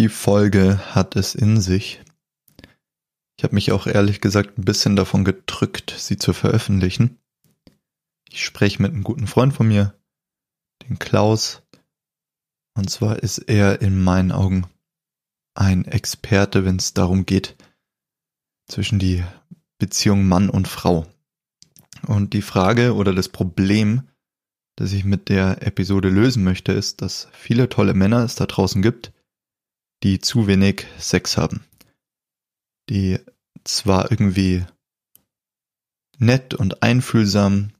Die Folge hat es in sich. Ich habe mich auch ehrlich gesagt ein bisschen davon gedrückt, sie zu veröffentlichen. Ich spreche mit einem guten Freund von mir, den Klaus. Und zwar ist er in meinen Augen ein Experte, wenn es darum geht, zwischen die Beziehung Mann und Frau. Und die Frage oder das Problem, das ich mit der Episode lösen möchte, ist, dass viele tolle Männer es da draußen gibt, die zu wenig Sex haben. Die zwar irgendwie nett und einfühlsam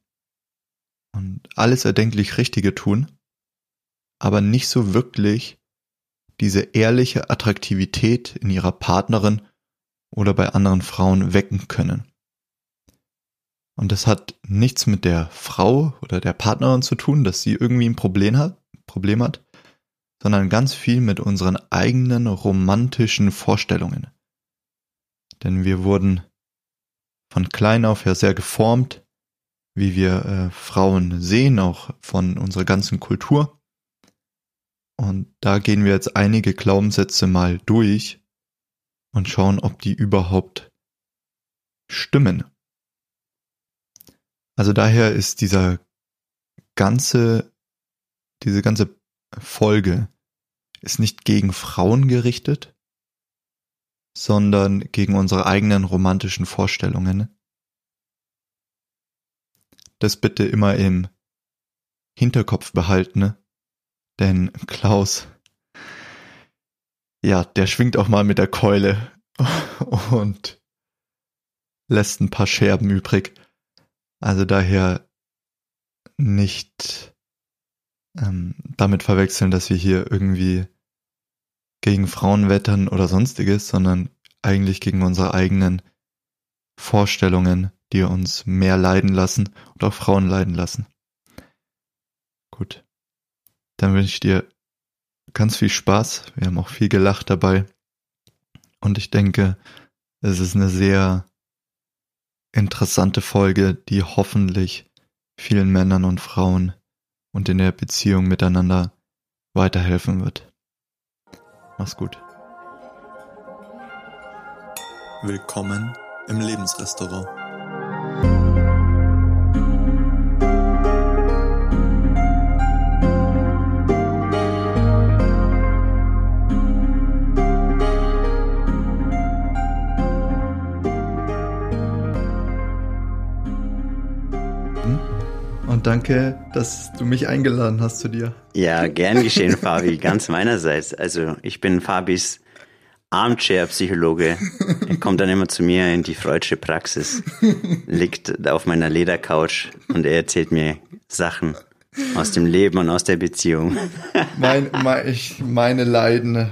und alles erdenklich Richtige tun, aber nicht so wirklich diese ehrliche Attraktivität in ihrer Partnerin oder bei anderen Frauen wecken können. Und das hat nichts mit der Frau oder der Partnerin zu tun, dass sie irgendwie ein Problem hat, Problem hat, sondern ganz viel mit unseren eigenen romantischen Vorstellungen. Denn wir wurden von klein auf ja sehr geformt, wie wir äh, Frauen sehen, auch von unserer ganzen Kultur. Und da gehen wir jetzt einige Glaubenssätze mal durch und schauen, ob die überhaupt stimmen. Also daher ist dieser ganze, diese ganze Folge ist nicht gegen Frauen gerichtet, sondern gegen unsere eigenen romantischen Vorstellungen. Das bitte immer im Hinterkopf behalten, denn Klaus, ja, der schwingt auch mal mit der Keule und lässt ein paar Scherben übrig. Also daher nicht ähm, damit verwechseln, dass wir hier irgendwie gegen Frauen wettern oder sonstiges, sondern eigentlich gegen unsere eigenen Vorstellungen, die uns mehr leiden lassen und auch Frauen leiden lassen. Gut. Dann wünsche ich dir ganz viel Spaß. Wir haben auch viel gelacht dabei. Und ich denke, es ist eine sehr interessante Folge, die hoffentlich vielen Männern und Frauen und in der Beziehung miteinander weiterhelfen wird. Mach's gut. Willkommen im Lebensrestaurant. Danke, dass du mich eingeladen hast zu dir. Ja, gern geschehen, Fabi, ganz meinerseits. Also ich bin Fabis Armchair-Psychologe. Er kommt dann immer zu mir in die freudsche Praxis, liegt auf meiner Ledercouch und er erzählt mir Sachen aus dem Leben und aus der Beziehung. mein, mein, ich, meine Leiden.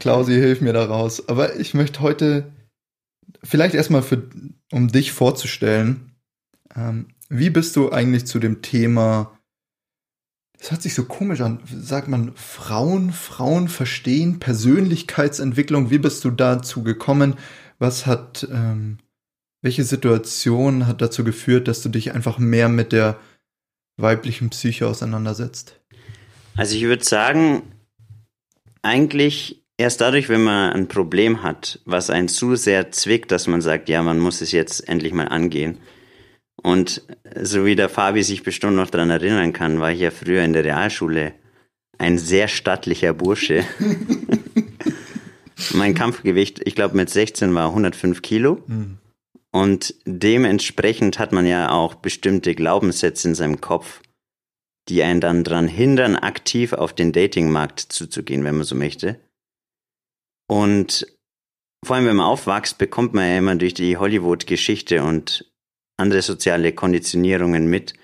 Klausi, hilf mir daraus. Aber ich möchte heute vielleicht erstmal für, um dich vorzustellen, ähm, wie bist du eigentlich zu dem Thema, das hört sich so komisch an, sagt man Frauen, Frauen verstehen, Persönlichkeitsentwicklung, wie bist du dazu gekommen? Was hat, ähm, welche Situation hat dazu geführt, dass du dich einfach mehr mit der weiblichen Psyche auseinandersetzt? Also ich würde sagen, eigentlich erst dadurch, wenn man ein Problem hat, was einen zu sehr zwickt, dass man sagt, ja, man muss es jetzt endlich mal angehen. Und so wie der Fabi sich bestimmt noch daran erinnern kann, war ich ja früher in der Realschule ein sehr stattlicher Bursche. mein Kampfgewicht, ich glaube mit 16 war 105 Kilo. Mhm. Und dementsprechend hat man ja auch bestimmte Glaubenssätze in seinem Kopf, die einen dann daran hindern, aktiv auf den Datingmarkt zuzugehen, wenn man so möchte. Und vor allem, wenn man aufwächst, bekommt man ja immer durch die Hollywood-Geschichte und andere soziale Konditionierungen mit,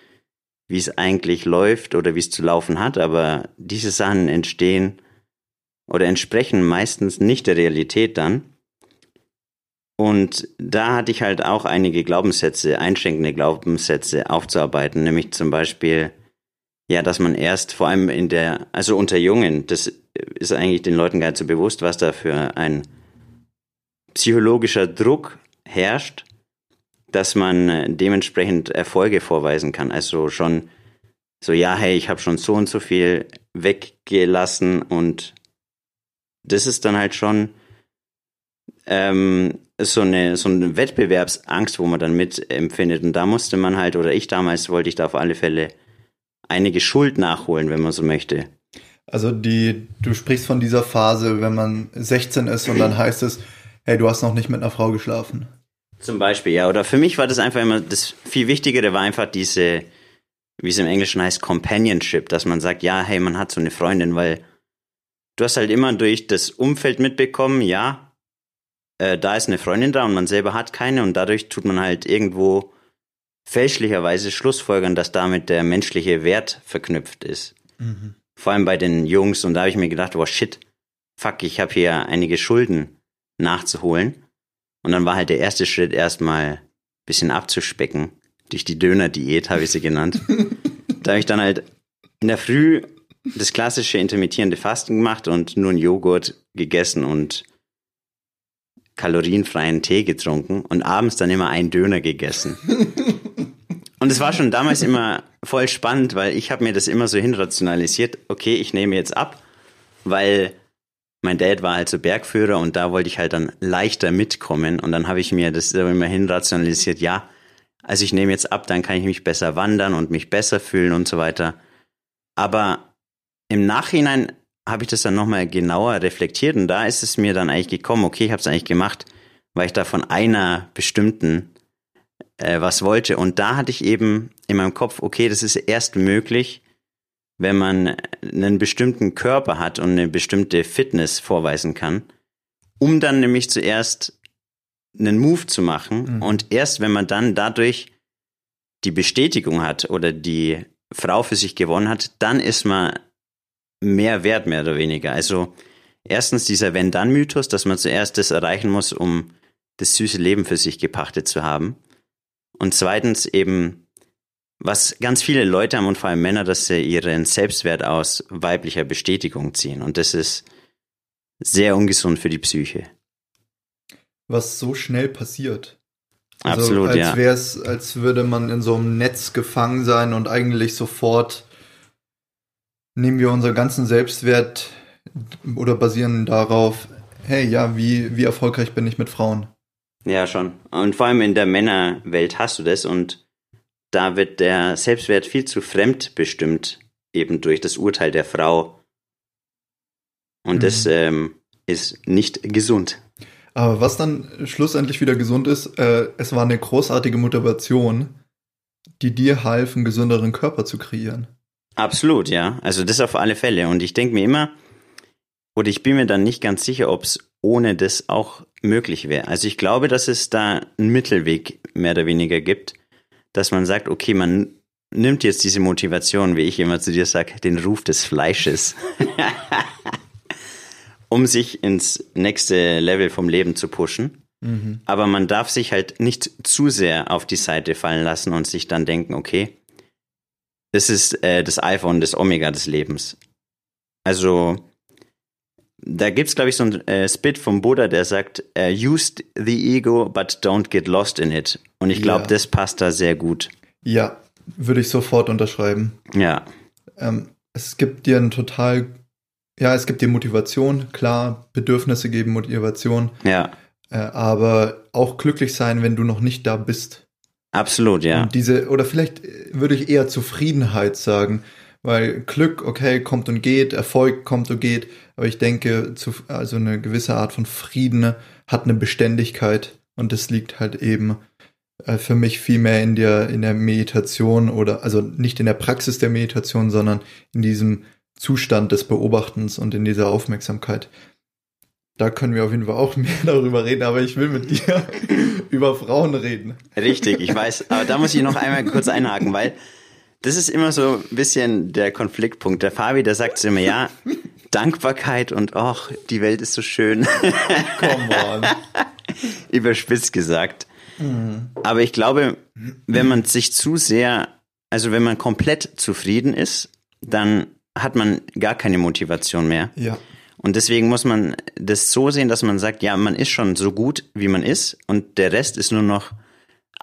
wie es eigentlich läuft oder wie es zu laufen hat, aber diese Sachen entstehen oder entsprechen meistens nicht der Realität dann. Und da hatte ich halt auch einige Glaubenssätze, einschränkende Glaubenssätze aufzuarbeiten, nämlich zum Beispiel, ja, dass man erst vor allem in der, also unter Jungen, das ist eigentlich den Leuten gar nicht so bewusst, was da für ein psychologischer Druck herrscht, dass man äh, dementsprechend Erfolge vorweisen kann. Also schon so, ja, hey, ich habe schon so und so viel weggelassen und das ist dann halt schon ähm, so eine so eine Wettbewerbsangst, wo man dann mit empfindet. Und da musste man halt, oder ich damals wollte ich da auf alle Fälle einige Schuld nachholen, wenn man so möchte. Also die, du sprichst von dieser Phase, wenn man 16 ist und dann heißt es, hey, du hast noch nicht mit einer Frau geschlafen. Zum Beispiel, ja. Oder für mich war das einfach immer, das viel Wichtigere war einfach diese, wie es im Englischen heißt, Companionship, dass man sagt, ja, hey, man hat so eine Freundin, weil du hast halt immer durch das Umfeld mitbekommen, ja, äh, da ist eine Freundin da und man selber hat keine und dadurch tut man halt irgendwo fälschlicherweise Schlussfolgern, dass damit der menschliche Wert verknüpft ist. Mhm. Vor allem bei den Jungs und da habe ich mir gedacht, oh shit, fuck, ich habe hier einige Schulden nachzuholen. Und dann war halt der erste Schritt erstmal ein bisschen abzuspecken. Durch die Döner-Diät habe ich sie genannt. da habe ich dann halt in der Früh das klassische intermittierende Fasten gemacht und nur einen Joghurt gegessen und kalorienfreien Tee getrunken und abends dann immer einen Döner gegessen. Und es war schon damals immer voll spannend, weil ich habe mir das immer so hinrationalisiert, okay, ich nehme jetzt ab, weil mein Dad war halt so Bergführer und da wollte ich halt dann leichter mitkommen und dann habe ich mir das immer hinrationalisiert, ja, also ich nehme jetzt ab, dann kann ich mich besser wandern und mich besser fühlen und so weiter. Aber im Nachhinein habe ich das dann nochmal genauer reflektiert und da ist es mir dann eigentlich gekommen, okay, ich habe es eigentlich gemacht, weil ich da von einer bestimmten äh, was wollte. Und da hatte ich eben in meinem Kopf, okay, das ist erst möglich, wenn man einen bestimmten Körper hat und eine bestimmte Fitness vorweisen kann, um dann nämlich zuerst einen Move zu machen. Mhm. Und erst wenn man dann dadurch die Bestätigung hat oder die Frau für sich gewonnen hat, dann ist man mehr wert, mehr oder weniger. Also erstens dieser Wenn-Dann-Mythos, dass man zuerst das erreichen muss, um das süße Leben für sich gepachtet zu haben. Und zweitens eben, was ganz viele Leute haben und vor allem Männer, dass sie ihren Selbstwert aus weiblicher Bestätigung ziehen. Und das ist sehr ungesund für die Psyche. Was so schnell passiert. Also, Absolut, als ja. Wär's, als würde man in so einem Netz gefangen sein und eigentlich sofort nehmen wir unseren ganzen Selbstwert oder basieren darauf, hey, ja, wie, wie erfolgreich bin ich mit Frauen? Ja, schon. Und vor allem in der Männerwelt hast du das und da wird der Selbstwert viel zu fremd bestimmt, eben durch das Urteil der Frau. Und mhm. das ähm, ist nicht gesund. Aber was dann schlussendlich wieder gesund ist, äh, es war eine großartige Motivation, die dir half, einen gesünderen Körper zu kreieren. Absolut, ja. Also das auf alle Fälle. Und ich denke mir immer, oder ich bin mir dann nicht ganz sicher, ob es ohne das auch möglich wäre. Also ich glaube, dass es da einen Mittelweg mehr oder weniger gibt, dass man sagt, okay, man nimmt jetzt diese Motivation, wie ich immer zu dir sage, den Ruf des Fleisches, um sich ins nächste Level vom Leben zu pushen. Mhm. Aber man darf sich halt nicht zu sehr auf die Seite fallen lassen und sich dann denken, okay, das ist äh, das iPhone, das Omega des Lebens. Also da gibt's glaube ich so ein äh, Spit vom Buddha, der sagt, uh, use the ego, but don't get lost in it. Und ich glaube, ja. das passt da sehr gut. Ja, würde ich sofort unterschreiben. Ja. Ähm, es gibt dir ein total, ja, es gibt dir Motivation, klar, Bedürfnisse geben Motivation. Ja. Äh, aber auch glücklich sein, wenn du noch nicht da bist. Absolut, ja. Und diese, oder vielleicht äh, würde ich eher Zufriedenheit sagen, weil Glück, okay, kommt und geht, Erfolg kommt und geht, aber ich denke, zu, also eine gewisse Art von Frieden hat eine Beständigkeit und das liegt halt eben äh, für mich viel mehr in der, in der Meditation oder, also nicht in der Praxis der Meditation, sondern in diesem Zustand des Beobachtens und in dieser Aufmerksamkeit. Da können wir auf jeden Fall auch mehr darüber reden, aber ich will mit dir über Frauen reden. Richtig, ich weiß. Aber da muss ich noch einmal kurz einhaken, weil das ist immer so ein bisschen der Konfliktpunkt. Der Fabi, der sagt immer, ja, Dankbarkeit und ach, die Welt ist so schön. Come on. Überspitzt gesagt. Mhm. Aber ich glaube, wenn man sich zu sehr, also wenn man komplett zufrieden ist, dann hat man gar keine Motivation mehr. Ja. Und deswegen muss man das so sehen, dass man sagt, ja, man ist schon so gut, wie man ist und der Rest ist nur noch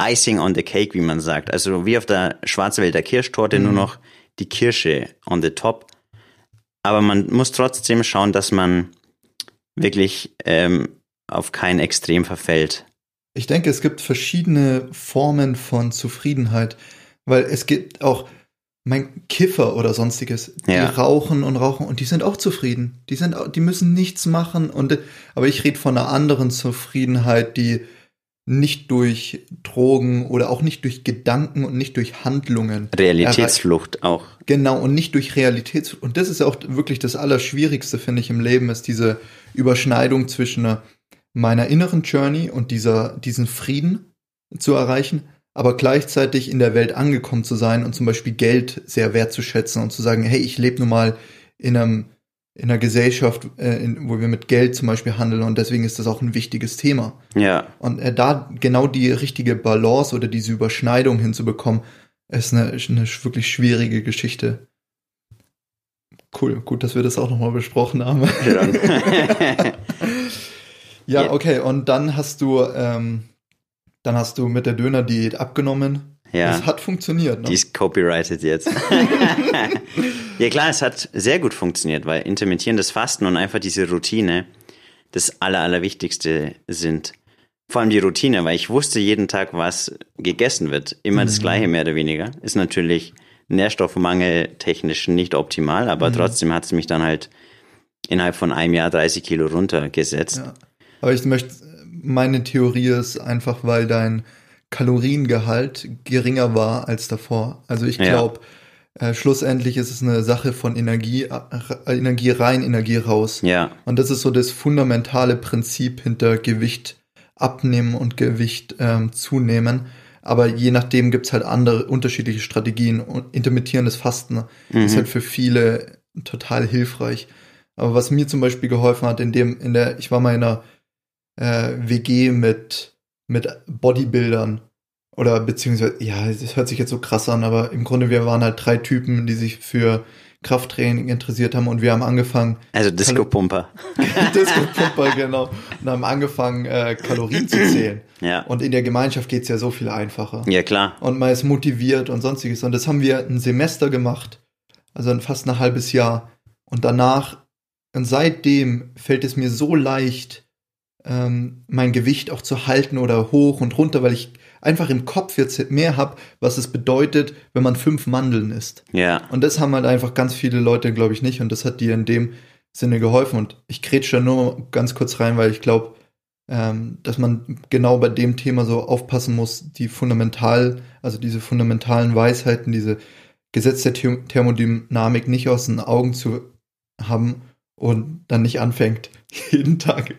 Icing on the Cake, wie man sagt. Also wie auf der Schwarzwälder Kirschtorte, mhm. nur noch die Kirsche on the top. Aber man muss trotzdem schauen, dass man wirklich ähm, auf kein Extrem verfällt. Ich denke, es gibt verschiedene Formen von Zufriedenheit, weil es gibt auch mein Kiffer oder sonstiges, die Ja. rauchen und rauchen und die sind auch zufrieden. Die sind, die müssen nichts machen und aber ich rede von einer anderen Zufriedenheit, die nicht durch Drogen oder auch nicht durch Gedanken und nicht durch Handlungen Realitätsflucht auch. Genau, und nicht durch Realitäts. Und das ist auch wirklich das Allerschwierigste, finde ich, im Leben, ist diese Überschneidung zwischen äh, meiner inneren Journey und dieser, diesen Frieden zu erreichen, aber gleichzeitig in der Welt angekommen zu sein und zum Beispiel Geld sehr wertzuschätzen und zu sagen, hey, ich lebe nun mal in einem in einer Gesellschaft, äh, in, wo wir mit Geld zum Beispiel handeln und deswegen ist das auch ein wichtiges Thema. Ja, Und äh, da genau die richtige Balance oder diese Überschneidung hinzubekommen, ist eine, eine wirklich schwierige Geschichte. Cool, gut, dass wir das auch nochmal besprochen haben. Ja. okay, und dann hast du, ähm, dann hast du mit der Döner-Diät abgenommen. Ja. Das hat funktioniert, Die ne? ist copyrighted jetzt. ja klar, es hat sehr gut funktioniert, weil intermittierendes Fasten und einfach diese Routine das Aller, Allerwichtigste sind. Vor allem die Routine, weil ich wusste jeden Tag, was gegessen wird. Immer das Gleiche, mehr oder weniger. Ist natürlich Nährstoffmangel technisch nicht optimal, aber trotzdem hat es mich dann halt innerhalb von einem Jahr 30 Kilo runtergesetzt. Ja. Aber ich möchte, meine Theorie ist einfach, weil dein Kaloriengehalt geringer war als davor. Also ich Ja. glaube, äh, schlussendlich ist es eine Sache von Energie, äh, Energie rein, Energie raus. Ja, Und das ist so das fundamentale Prinzip hinter Gewicht abnehmen und Gewicht ähm, zunehmen. Aber je nachdem gibt's halt andere unterschiedliche Strategien. Und intermittierendes Fasten ist Mhm. halt für viele total hilfreich. Aber was mir zum Beispiel geholfen hat, in dem, in der, ich war mal in einer äh, WG mit, mit Bodybuildern oder beziehungsweise, ja, das hört sich jetzt so krass an, aber im Grunde, wir waren halt drei Typen, die sich für Krafttraining interessiert haben und wir haben angefangen, also Disco-Pumper. Disco-Pumper, genau, und haben angefangen, äh, Kalorien zu zählen. Ja. Und in der Gemeinschaft geht's ja so viel einfacher. ja, klar. Und man ist motiviert und sonstiges. Und das haben wir ein Semester gemacht, also fast ein halbes Jahr. Und danach, und seitdem fällt es mir so leicht, ähm, mein Gewicht auch zu halten oder hoch und runter, weil ich einfach im Kopf jetzt mehr habe, was es bedeutet, wenn man fünf Mandeln isst. Ja, Und das haben halt einfach ganz viele Leute, glaube ich, nicht. Und das hat dir in dem Sinne geholfen. Und ich grätsche da nur ganz kurz rein, weil ich glaube, ähm, dass man genau bei dem Thema so aufpassen muss, die fundamental, also diese fundamentalen Weisheiten, diese Gesetze der The- Thermodynamik nicht aus den Augen zu haben und dann nicht anfängt, jeden Tag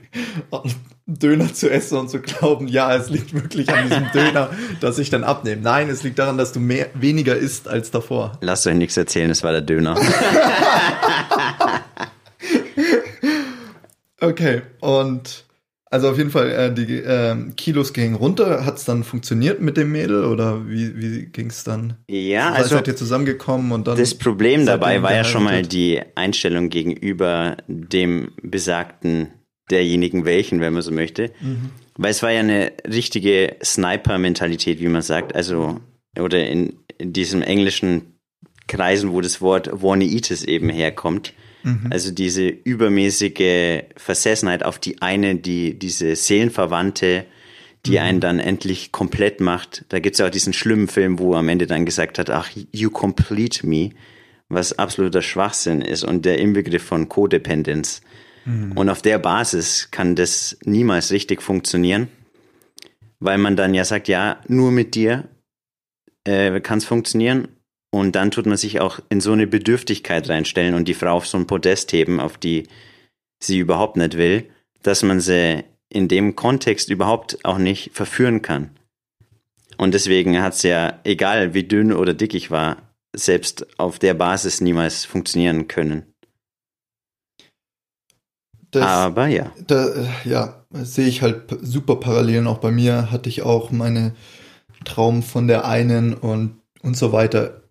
Döner zu essen und zu glauben, ja, es liegt wirklich an diesem Döner, dass ich dann abnehme. Nein, es liegt daran, dass du mehr, weniger isst als davor. lasst euch nichts erzählen, es war der Döner. Okay, und also auf jeden Fall, äh, die ähm, Kilos gingen runter. Hat es dann funktioniert mit dem Mädel oder wie, wie ging es dann? Ja, Also, also seid ihr zusammengekommen und dann. das Problem dabei war ja schon mal die Einstellung gegenüber dem besagten derjenigen welchen, wenn man so möchte. Mhm. Weil es war ja eine richtige Sniper-Mentalität, wie man sagt. Also, oder in, in diesem englischen Kreisen, wo das Wort Warneitis eben herkommt. Mhm. Also diese übermäßige Versessenheit auf die eine, die diese Seelenverwandte, die Mhm. einen dann endlich komplett macht. Da gibt's ja auch diesen schlimmen Film, wo er am Ende dann gesagt hat, ach, you complete me, was absoluter Schwachsinn ist und der Inbegriff von Codependenz. Mhm. Und auf der Basis kann das niemals richtig funktionieren, weil man dann ja sagt, ja, nur mit dir äh, kann es funktionieren. Und dann tut man sich auch in so eine Bedürftigkeit reinstellen und die Frau auf so ein Podest heben, auf die sie überhaupt nicht will, dass man sie in dem Kontext überhaupt auch nicht verführen kann. Und deswegen hat es ja, egal wie dünn oder dick ich war, selbst auf der Basis niemals funktionieren können. das, Aber ja. da, ja, sehe ich halt super Parallelen. Auch bei mir hatte ich auch meine Traum von der einen und, und so weiter.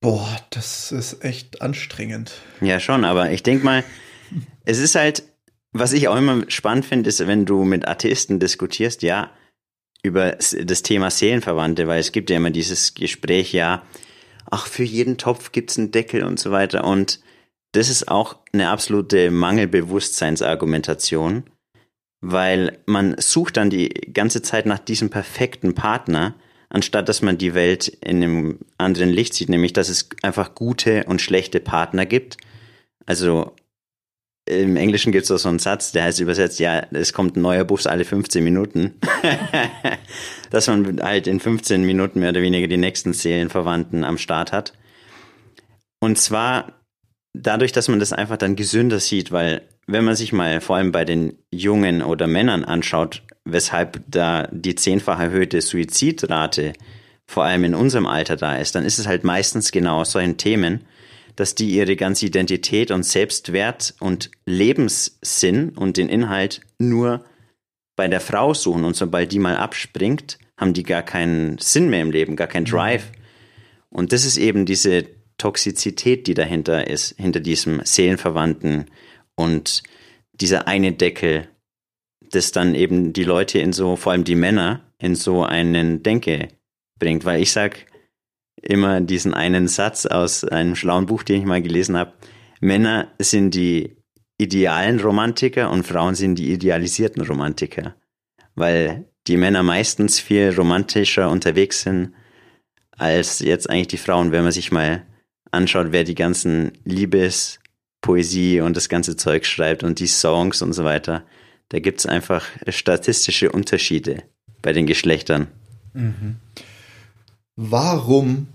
Boah, das ist echt anstrengend. Ja, schon, aber ich denke mal, es ist halt, was ich auch immer spannend finde, ist, wenn du mit Atheisten diskutierst, ja, über das Thema Seelenverwandte, weil es gibt ja immer dieses Gespräch, ja, ach, für jeden Topf gibt's einen Deckel und so weiter. Und das ist auch eine absolute Mangelbewusstseinsargumentation, weil man sucht dann die ganze Zeit nach diesem perfekten Partner, anstatt dass man die Welt in einem anderen Licht sieht, nämlich dass es einfach gute und schlechte Partner gibt. Also im Englischen gibt es so einen Satz, der heißt übersetzt, ja, es kommt ein neuer Bus alle 15 Minuten. dass man halt in 15 Minuten mehr oder weniger die nächsten Seelenverwandten am Start hat. Und zwar dadurch, dass man das einfach dann gesünder sieht, weil wenn man sich mal vor allem bei den Jungen oder Männern anschaut, weshalb da die zehnfach erhöhte Suizidrate vor allem in unserem Alter da ist, dann ist es halt meistens genau aus solchen Themen, dass die ihre ganze Identität und Selbstwert und Lebenssinn und den Inhalt nur bei der Frau suchen und sobald die mal abspringt, haben die gar keinen Sinn mehr im Leben, gar keinen mhm. Drive. Und das ist eben diese Toxizität, die dahinter ist, hinter diesem Seelenverwandten und dieser eine Deckel, das dann eben die Leute in so, vor allem die Männer, in so einen Denke bringt. Weil ich sag immer diesen einen Satz aus einem schlauen Buch, den ich mal gelesen habe. Männer sind die idealen Romantiker und Frauen sind die idealisierten Romantiker. Weil die Männer meistens viel romantischer unterwegs sind als jetzt eigentlich die Frauen, wenn man sich mal anschaut, wer die ganzen Liebespoesie und das ganze Zeug schreibt und die Songs und so weiter, da gibt es einfach statistische Unterschiede bei den Geschlechtern. Mhm. Warum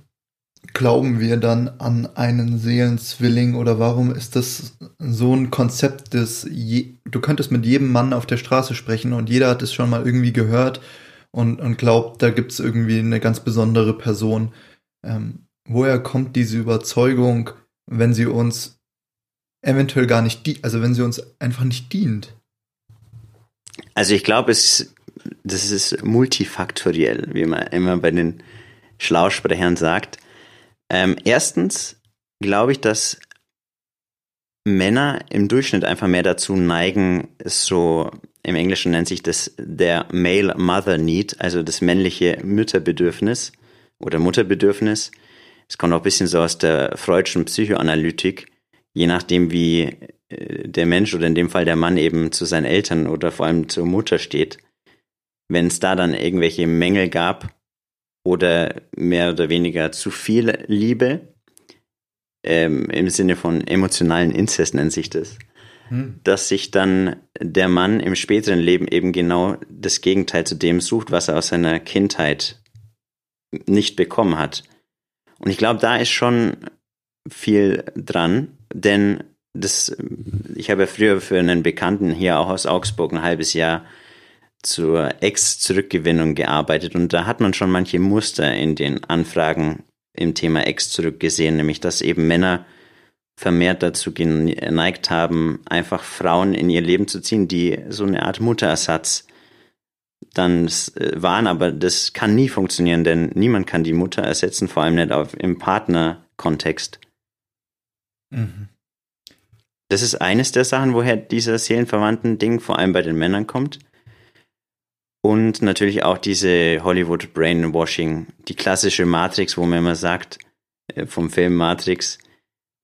glauben wir dann an einen Seelenzwilling oder warum ist das so ein Konzept des, je, du könntest mit jedem Mann auf der Straße sprechen und jeder hat es schon mal irgendwie gehört und, und glaubt, da gibt es irgendwie eine ganz besondere Person. Ähm, woher kommt diese Überzeugung, wenn sie uns eventuell gar nicht dient, also wenn sie uns einfach nicht dient? Also ich glaube, es, das ist multifaktoriell, wie man immer bei den Schlausprechern sagt. Ähm, erstens glaube ich, dass Männer im Durchschnitt einfach mehr dazu neigen, so im Englischen nennt sich das der Male Mother Need, also das männliche Mütterbedürfnis oder Mutterbedürfnis, es kommt auch ein bisschen so aus der freudschen Psychoanalytik, je nachdem wie der Mensch oder in dem Fall der Mann eben zu seinen Eltern oder vor allem zur Mutter steht. Wenn es da dann irgendwelche Mängel gab oder mehr oder weniger zu viel Liebe, ähm, im Sinne von emotionalen Inzest nennt sich das, hm. dass sich dann der Mann im späteren Leben eben genau das Gegenteil zu dem sucht, was er aus seiner Kindheit nicht bekommen hat. Und ich glaube, da ist schon viel dran, denn das, ich habe früher für einen Bekannten hier auch aus Augsburg ein halbes Jahr zur Ex-Zurückgewinnung gearbeitet und da hat man schon manche Muster in den Anfragen im Thema Ex zurückgesehen, nämlich dass eben Männer vermehrt dazu geneigt haben, einfach Frauen in ihr Leben zu ziehen, die so eine Art Mutterersatz dann äh, waren, aber das kann nie funktionieren, denn niemand kann die Mutter ersetzen, vor allem nicht auf, im Partnerkontext. Mhm. Das ist eines der Sachen, woher dieser Seelenverwandten-Ding vor allem bei den Männern kommt. Und natürlich auch diese Hollywood Brainwashing, die klassische Matrix, wo man immer sagt, äh, vom Film Matrix,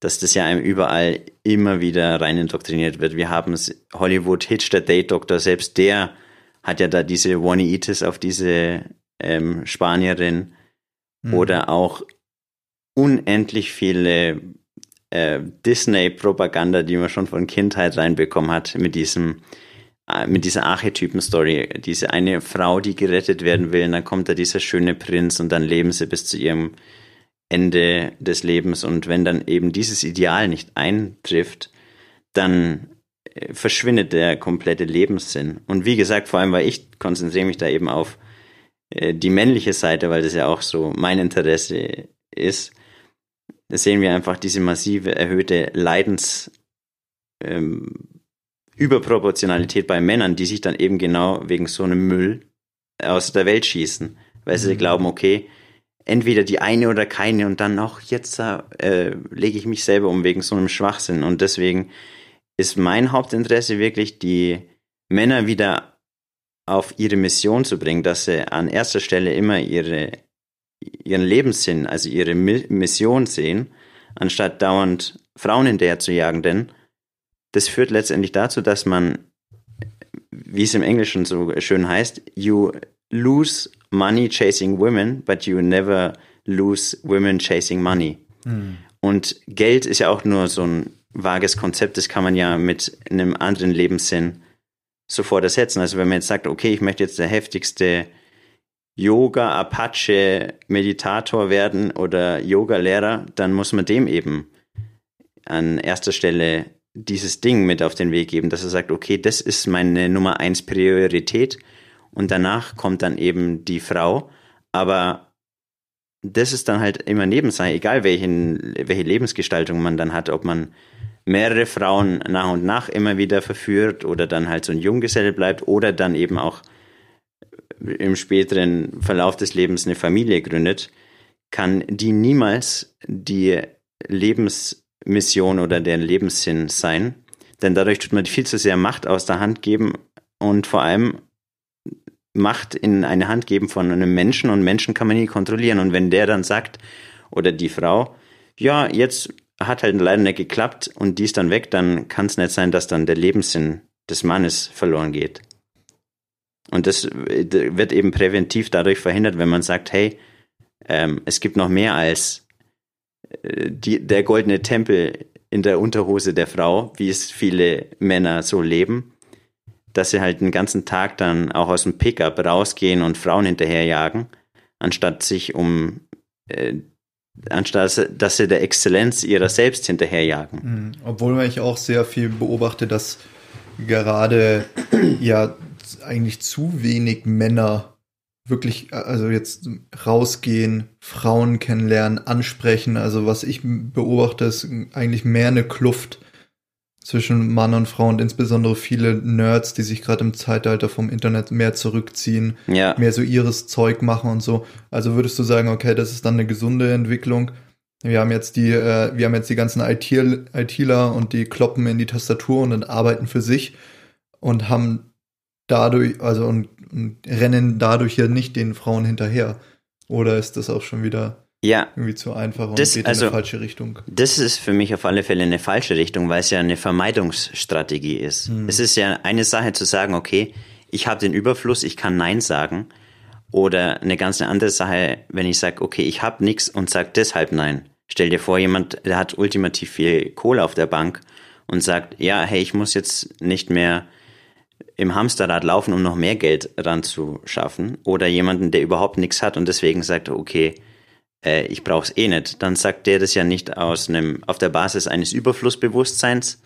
dass das ja einem überall immer wieder rein indoktriniert wird. Wir haben es, Hollywood Hitch der Date Doctor, selbst der hat ja da diese One-Eatis auf diese ähm, Spanierin mhm. oder auch unendlich viele äh, Disney-Propaganda, die man schon von Kindheit reinbekommen hat, mit diesem äh, mit dieser Archetypen-Story, diese eine Frau, die gerettet werden will, und dann kommt da dieser schöne Prinz und dann leben sie bis zu ihrem Ende des Lebens. Und wenn dann eben dieses Ideal nicht eintrifft, dann verschwindet der komplette Lebenssinn. Und wie gesagt, vor allem, weil ich konzentriere mich da eben auf äh, die männliche Seite, weil das ja auch so mein Interesse ist, sehen wir einfach diese massive erhöhte Leidens ähm, Überproportionalität bei Männern, die sich dann eben genau wegen so einem Müll aus der Welt schießen, weil sie mhm. glauben, okay, entweder die eine oder keine und dann auch jetzt äh, lege ich mich selber um wegen so einem Schwachsinn und deswegen ist mein Hauptinteresse wirklich, die Männer wieder auf ihre Mission zu bringen, dass sie an erster Stelle immer ihre, ihren Lebenssinn, also ihre Mission sehen, anstatt dauernd Frauen hinterher zu jagen, denn das führt letztendlich dazu, dass man, wie es im Englischen so schön heißt, you lose money chasing women, but you never lose women chasing money. Hm. Und Geld ist ja auch nur so ein vages Konzept, das kann man ja mit einem anderen Lebenssinn sofort ersetzen. Also wenn man jetzt sagt, okay, ich möchte jetzt der heftigste Yoga Apache Meditator werden oder Yoga Lehrer, dann muss man dem eben an erster Stelle dieses Ding mit auf den Weg geben, dass er sagt, okay, das ist meine Nummer eins Priorität. Und danach kommt dann eben die Frau, aber das ist dann halt immer Nebensache, egal welchen, welche Lebensgestaltung man dann hat, ob man mehrere Frauen nach und nach immer wieder verführt oder dann halt so ein Junggeselle bleibt oder dann eben auch im späteren Verlauf des Lebens eine Familie gründet, kann die niemals die Lebensmission oder der Lebenssinn sein. Denn dadurch tut man viel zu sehr Macht aus der Hand geben und vor allem Macht in eine Hand geben von einem Menschen und Menschen kann man nie kontrollieren. Und wenn der dann sagt, oder die Frau, ja, jetzt hat halt leider nicht geklappt und die ist dann weg, dann kann es nicht sein, dass dann der Lebenssinn des Mannes verloren geht. Und das wird eben präventiv dadurch verhindert, wenn man sagt, hey, ähm, es gibt noch mehr als äh, die, der goldene Tempel in der Unterhose der Frau, wie es viele Männer so leben, dass sie halt den ganzen Tag dann auch aus dem Pickup rausgehen und Frauen hinterherjagen, anstatt sich um äh, anstatt dass sie der Exzellenz ihrer selbst hinterherjagen. Mhm. Obwohl ich auch sehr viel beobachte, dass gerade ja eigentlich zu wenig Männer wirklich, also jetzt rausgehen, Frauen kennenlernen, ansprechen. Also was ich beobachte, ist eigentlich mehr eine Kluft zwischen Mann und Frau und insbesondere viele Nerds, die sich gerade im Zeitalter vom Internet mehr zurückziehen, ja. mehr so ihres Zeug machen und so. Also würdest du sagen, okay, das ist dann eine gesunde Entwicklung. Wir haben jetzt die, äh, wir haben jetzt die ganzen ITler und die kloppen in die Tastatur und dann arbeiten für sich und haben dadurch, also und, und rennen dadurch ja nicht den Frauen hinterher. Oder ist das auch schon wieder ja. irgendwie zu einfach und das, geht also, in eine falsche Richtung? Das ist für mich auf alle Fälle eine falsche Richtung, weil es ja eine Vermeidungsstrategie ist. Hm. Es ist ja eine Sache zu sagen, okay, ich habe den Überfluss, ich kann Nein sagen. Oder eine ganz andere Sache, wenn ich sage, okay, ich habe nichts und sage deshalb Nein. Stell dir vor, jemand, der hat ultimativ viel Kohle auf der Bank und sagt, ja, hey, ich muss jetzt nicht mehr im Hamsterrad laufen, um noch mehr Geld ranzuschaffen, oder jemanden, der überhaupt nichts hat und deswegen sagt, okay, äh, ich brauche es eh nicht, dann sagt der das ja nicht aus einem, auf der Basis eines Überflussbewusstseins,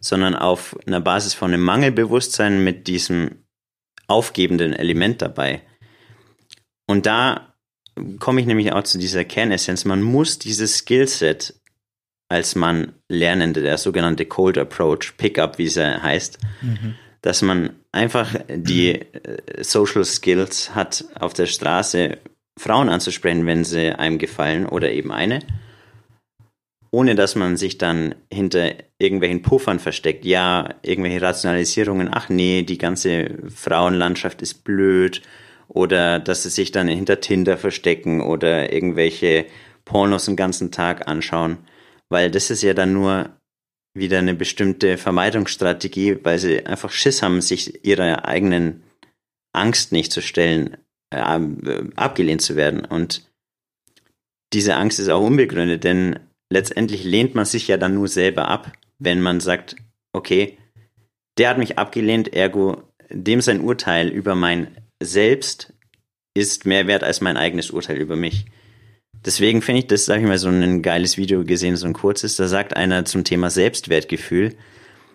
sondern auf einer Basis von einem Mangelbewusstsein mit diesem aufgebenden Element dabei. Und da komme ich nämlich auch zu dieser Kernessenz. Man muss dieses Skillset als Mann lernen, der sogenannte Cold Approach, Pickup, wie es heißt, mhm dass man einfach die äh, Social Skills hat, auf der Straße Frauen anzusprechen, wenn sie einem gefallen oder eben eine, ohne dass man sich dann hinter irgendwelchen Puffern versteckt. Ja, irgendwelche Rationalisierungen, ach nee, die ganze Frauenlandschaft ist blöd oder dass sie sich dann hinter Tinder verstecken oder irgendwelche Pornos den ganzen Tag anschauen, weil das ist ja dann nur wieder eine bestimmte Vermeidungsstrategie, weil sie einfach Schiss haben, sich ihrer eigenen Angst nicht zu stellen, äh, abgelehnt zu werden. Und diese Angst ist auch unbegründet, denn letztendlich lehnt man sich ja dann nur selber ab, wenn man sagt, okay, der hat mich abgelehnt, ergo dem sein Urteil über mein Selbst ist mehr wert als mein eigenes Urteil über mich. Deswegen finde ich das, sag ich mal, so ein geiles Video gesehen, so ein kurzes. Da sagt einer zum Thema Selbstwertgefühl,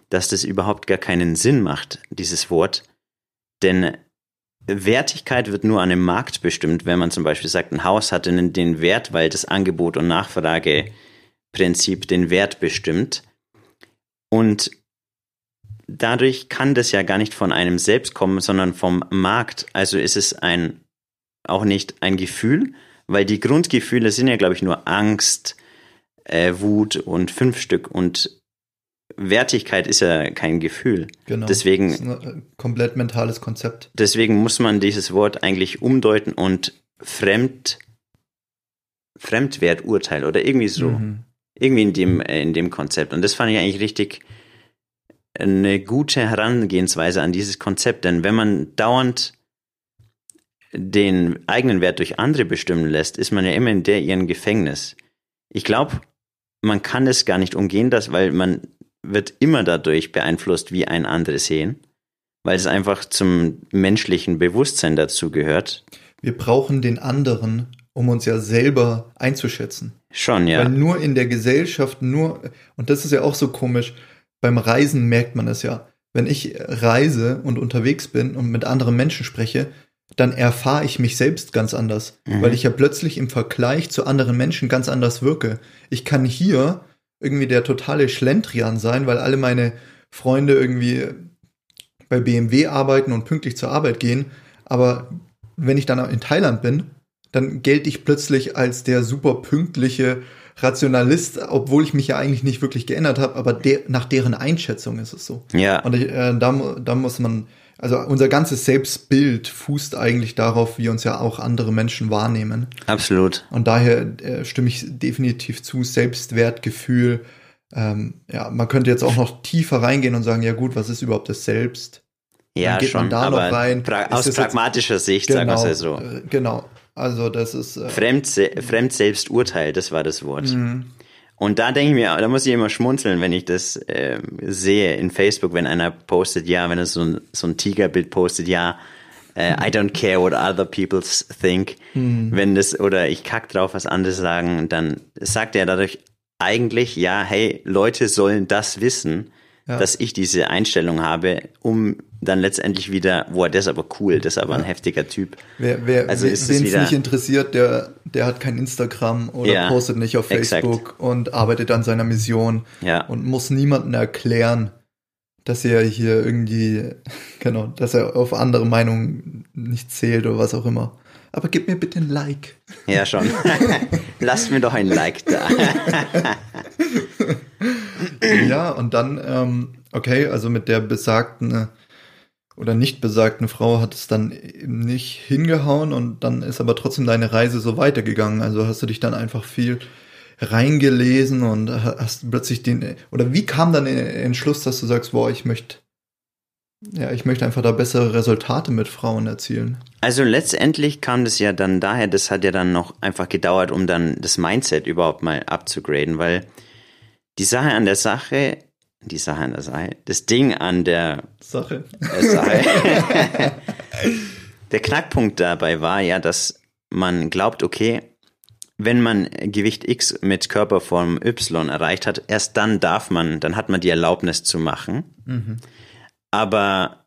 dass das überhaupt gar keinen Sinn macht, dieses Wort. Denn Wertigkeit wird nur an einem Markt bestimmt, wenn man zum Beispiel sagt, ein Haus hat den Wert, weil das Angebot- und Nachfrageprinzip den Wert bestimmt. Und dadurch kann das ja gar nicht von einem selbst kommen, sondern vom Markt. Also ist es ein, auch nicht ein Gefühl, weil die Grundgefühle sind ja, glaube ich, nur Angst, äh, Wut und fünf Stück und Wertigkeit ist ja kein Gefühl. Genau. Deswegen, das ist ein äh, komplett mentales Konzept. Deswegen muss man dieses Wort eigentlich umdeuten und Fremd, Fremdwerturteil oder irgendwie so. Mhm. Irgendwie in dem, äh, in dem Konzept. Und das fand ich eigentlich richtig eine gute Herangehensweise an dieses Konzept. Denn wenn man dauernd den eigenen Wert durch andere bestimmen lässt, ist man ja immer in der ihren Gefängnis. Ich glaube, man kann es gar nicht umgehen, dass, weil man wird immer dadurch beeinflusst, wie ein anderes sehen, weil es einfach zum menschlichen Bewusstsein dazu gehört. Wir brauchen den anderen, um uns ja selber einzuschätzen. Schon, ja. Weil nur in der Gesellschaft, nur, und das ist ja auch so komisch, beim Reisen merkt man es ja. Wenn ich reise und unterwegs bin und mit anderen Menschen spreche, dann erfahre ich mich selbst ganz anders, mhm. weil ich ja plötzlich im Vergleich zu anderen Menschen ganz anders wirke. Ich kann hier irgendwie der totale Schlendrian sein, weil alle meine Freunde irgendwie bei BMW arbeiten und pünktlich zur Arbeit gehen, aber wenn ich dann in Thailand bin, dann gelte ich plötzlich als der super pünktliche Rationalist, obwohl ich mich ja eigentlich nicht wirklich geändert habe, aber de nach deren Einschätzung ist es so. Ja. Und ich, äh, da, da muss man also unser ganzes Selbstbild fußt eigentlich darauf, wie uns ja auch andere Menschen wahrnehmen. Absolut. Und daher äh, stimme ich definitiv zu, Selbstwertgefühl. Ähm, ja, man könnte jetzt auch noch tiefer reingehen und sagen, ja gut, was ist überhaupt das Selbst? Ja, geht schon, man da noch rein. Pra aus pragmatischer jetzt, Sicht, genau, sagen wir es so. Äh, genau, also das ist... Äh, Fremd, Fremdselbsturteil, das war das Wort. Mhm. Und da denke ich mir, da muss ich immer schmunzeln, wenn ich das äh, sehe in Facebook, wenn einer postet, ja, wenn er so ein, so ein Tigerbild postet, ja, äh, I don't care what other people think. Hm. Wenn das, oder ich kack drauf, was andere sagen, dann sagt er dadurch eigentlich, ja, hey, Leute sollen das wissen, ja. dass ich diese Einstellung habe, um dann letztendlich wieder, boah, der ist aber cool, das ist aber ein heftiger Typ. Wer, wer also wen es nicht interessiert, der, der hat kein Instagram oder ja, postet nicht auf Facebook exakt. und arbeitet an seiner Mission ja. und muss niemandem erklären, dass er hier irgendwie, genau, dass er auf andere Meinungen nicht zählt oder was auch immer. Aber gib mir bitte ein Like. Ja, schon. Lasst mir doch ein Like da. ja, und dann, ähm, okay, also mit der besagten oder nicht besagten Frau hat es dann eben nicht hingehauen und dann ist aber trotzdem deine Reise so weitergegangen. Also hast du dich dann einfach viel reingelesen und hast plötzlich den, oder wie kam dann der Entschluss, dass du sagst, boah, ich möchte, ja, ich möchte einfach da bessere Resultate mit Frauen erzielen? Also letztendlich kam das ja dann daher, das hat ja dann noch einfach gedauert, um dann das Mindset überhaupt mal abzugraden, weil die Sache an der Sache, die Sache an der Sache, das Ding an der Sache, der, Sache der Knackpunkt dabei war ja, dass man glaubt, okay, wenn man Gewicht X mit Körperform Y erreicht hat, erst dann darf man, dann hat man die Erlaubnis zu machen. Mhm. Aber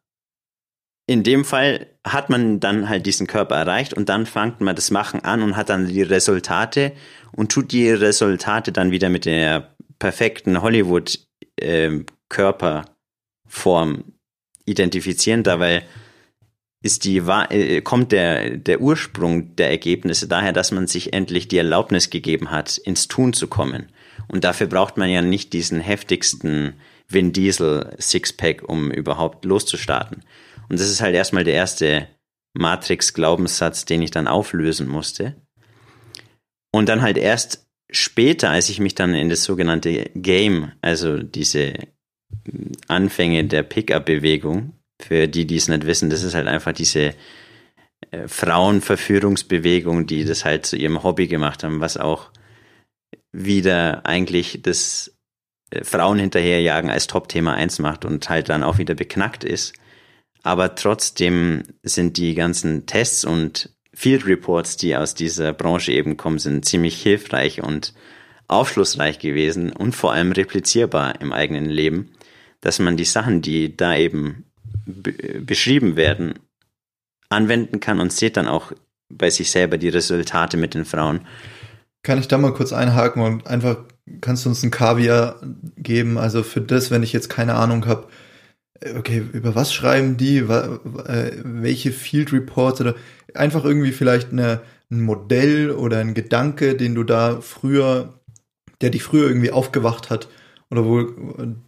in dem Fall hat man dann halt diesen Körper erreicht und dann fängt man das Machen an und hat dann die Resultate und tut die Resultate dann wieder mit der perfekten Hollywood-Körperform äh, identifizieren, da weil ist die, äh, kommt der, der Ursprung der Ergebnisse daher, dass man sich endlich die Erlaubnis gegeben hat, ins Tun zu kommen. Und dafür braucht man ja nicht diesen heftigsten Vin Diesel Sixpack, um überhaupt loszustarten. Und das ist halt erstmal der erste Matrix-Glaubenssatz, den ich dann auflösen musste. Und dann halt erst später, als ich mich dann in das sogenannte Game, also diese Anfänge der Pickup-Bewegung, für die, die es nicht wissen, das ist halt einfach diese äh, Frauenverführungsbewegung, die das halt zu ihrem Hobby gemacht haben, was auch wieder eigentlich das äh, Frauen hinterherjagen als Top-Thema 1 macht und halt dann auch wieder beknackt ist. Aber trotzdem sind die ganzen Tests und Field Reports, die aus dieser Branche eben kommen, sind ziemlich hilfreich und aufschlussreich gewesen und vor allem replizierbar im eigenen Leben, dass man die Sachen, die da eben beschrieben werden, anwenden kann und sieht dann auch bei sich selber die Resultate mit den Frauen. Kann ich da mal kurz einhaken und einfach, kannst du uns ein Kaviar geben? Also für das, wenn ich jetzt keine Ahnung habe, okay, über was schreiben die, äh, welche Field Reports oder einfach irgendwie vielleicht eine, ein Modell oder ein Gedanke, den du da früher, der dich früher irgendwie aufgewacht hat oder wo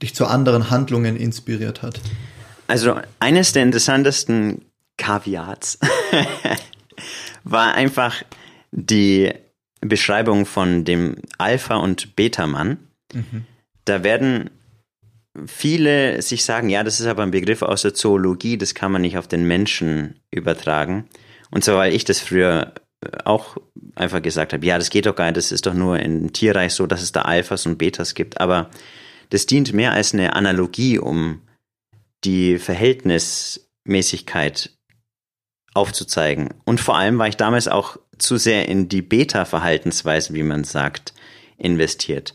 dich zu anderen Handlungen inspiriert hat? Also eines der interessantesten Kaviats war einfach die Beschreibung von dem Alpha- und Beta-Mann. Mhm. Da werden viele sich sagen, ja, das ist aber ein Begriff aus der Zoologie, das kann man nicht auf den Menschen übertragen. Und zwar, weil ich das früher auch einfach gesagt habe, ja, das geht doch gar nicht, das ist doch nur im Tierreich so, dass es da Alphas und Betas gibt. Aber das dient mehr als eine Analogie, um die Verhältnismäßigkeit aufzuzeigen. Und vor allem war ich damals auch zu sehr in die Beta-Verhaltensweise, wie man sagt, investiert.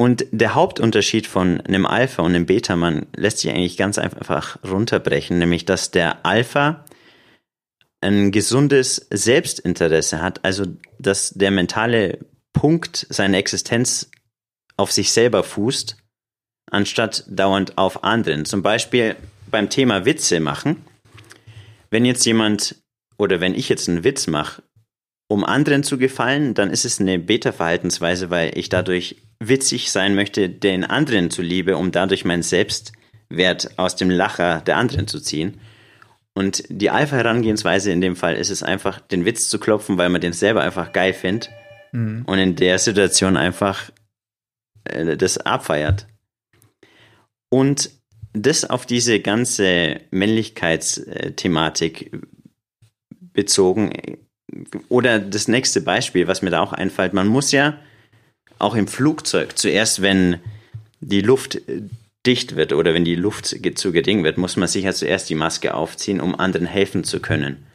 Und der Hauptunterschied von einem Alpha und einem Beta-Mann lässt sich eigentlich ganz einfach runterbrechen, nämlich dass der Alpha ein gesundes Selbstinteresse hat, also dass der mentale Punkt seiner Existenz auf sich selber fußt, anstatt dauernd auf anderen. Zum Beispiel beim Thema Witze machen. Wenn jetzt jemand oder wenn ich jetzt einen Witz mache, um anderen zu gefallen, dann ist es eine Beta-Verhaltensweise, weil ich dadurch witzig sein möchte, den anderen zuliebe, um dadurch meinen Selbstwert aus dem Lacher der anderen zu ziehen. Und die Alpha-Herangehensweise in dem Fall ist es einfach, den Witz zu klopfen, weil man den selber einfach geil findet mhm. und in der Situation einfach äh, das abfeiert. Und das auf diese ganze Männlichkeitsthematik bezogen. Oder das nächste Beispiel, was mir da auch einfällt, man muss ja auch im Flugzeug zuerst, wenn die Luft dicht wird oder wenn die Luft zu gering wird, muss man sich ja zuerst die Maske aufziehen, um anderen helfen zu können.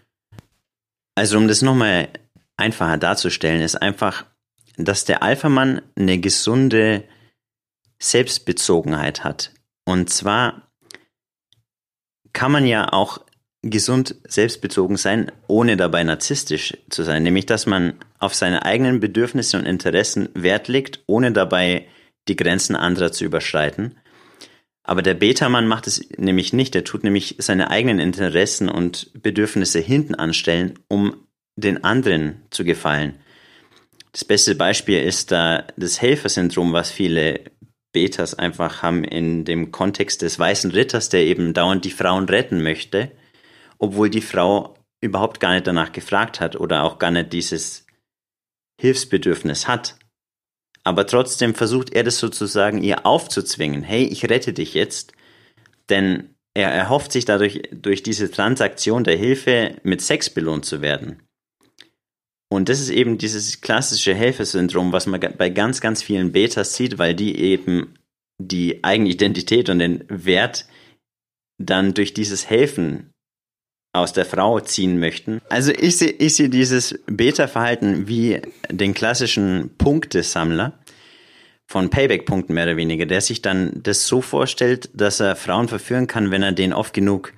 Also um das nochmal einfacher darzustellen, ist einfach, dass der Alpha-Mann eine gesunde Selbstbezogenheit hat. Und zwar kann man ja auch gesund selbstbezogen sein, ohne dabei narzisstisch zu sein. Nämlich, dass man auf seine eigenen Bedürfnisse und Interessen Wert legt, ohne dabei die Grenzen anderer zu überschreiten. Aber der Beta-Mann macht es nämlich nicht. Er tut nämlich seine eigenen Interessen und Bedürfnisse hinten anstellen, um den anderen zu gefallen. Das beste Beispiel ist da das Helfersyndrom, was viele Betas einfach haben in dem Kontext des weißen Ritters, der eben dauernd die Frauen retten möchte, obwohl die Frau überhaupt gar nicht danach gefragt hat oder auch gar nicht dieses Hilfsbedürfnis hat. Aber trotzdem versucht er das sozusagen ihr aufzuzwingen. Hey, ich rette dich jetzt. Denn er erhofft sich dadurch, durch diese Transaktion der Hilfe mit Sex belohnt zu werden. Und das ist eben dieses klassische Helfersyndrom, was man bei ganz, ganz vielen Betas sieht, weil die eben die Eigenidentität und den Wert dann durch dieses Helfen aus der Frau ziehen möchten. Also ich sehe ich sehe dieses Beta-Verhalten wie den klassischen Punktesammler von Payback-Punkten mehr oder weniger, der sich dann das so vorstellt, dass er Frauen verführen kann, wenn er denen oft genug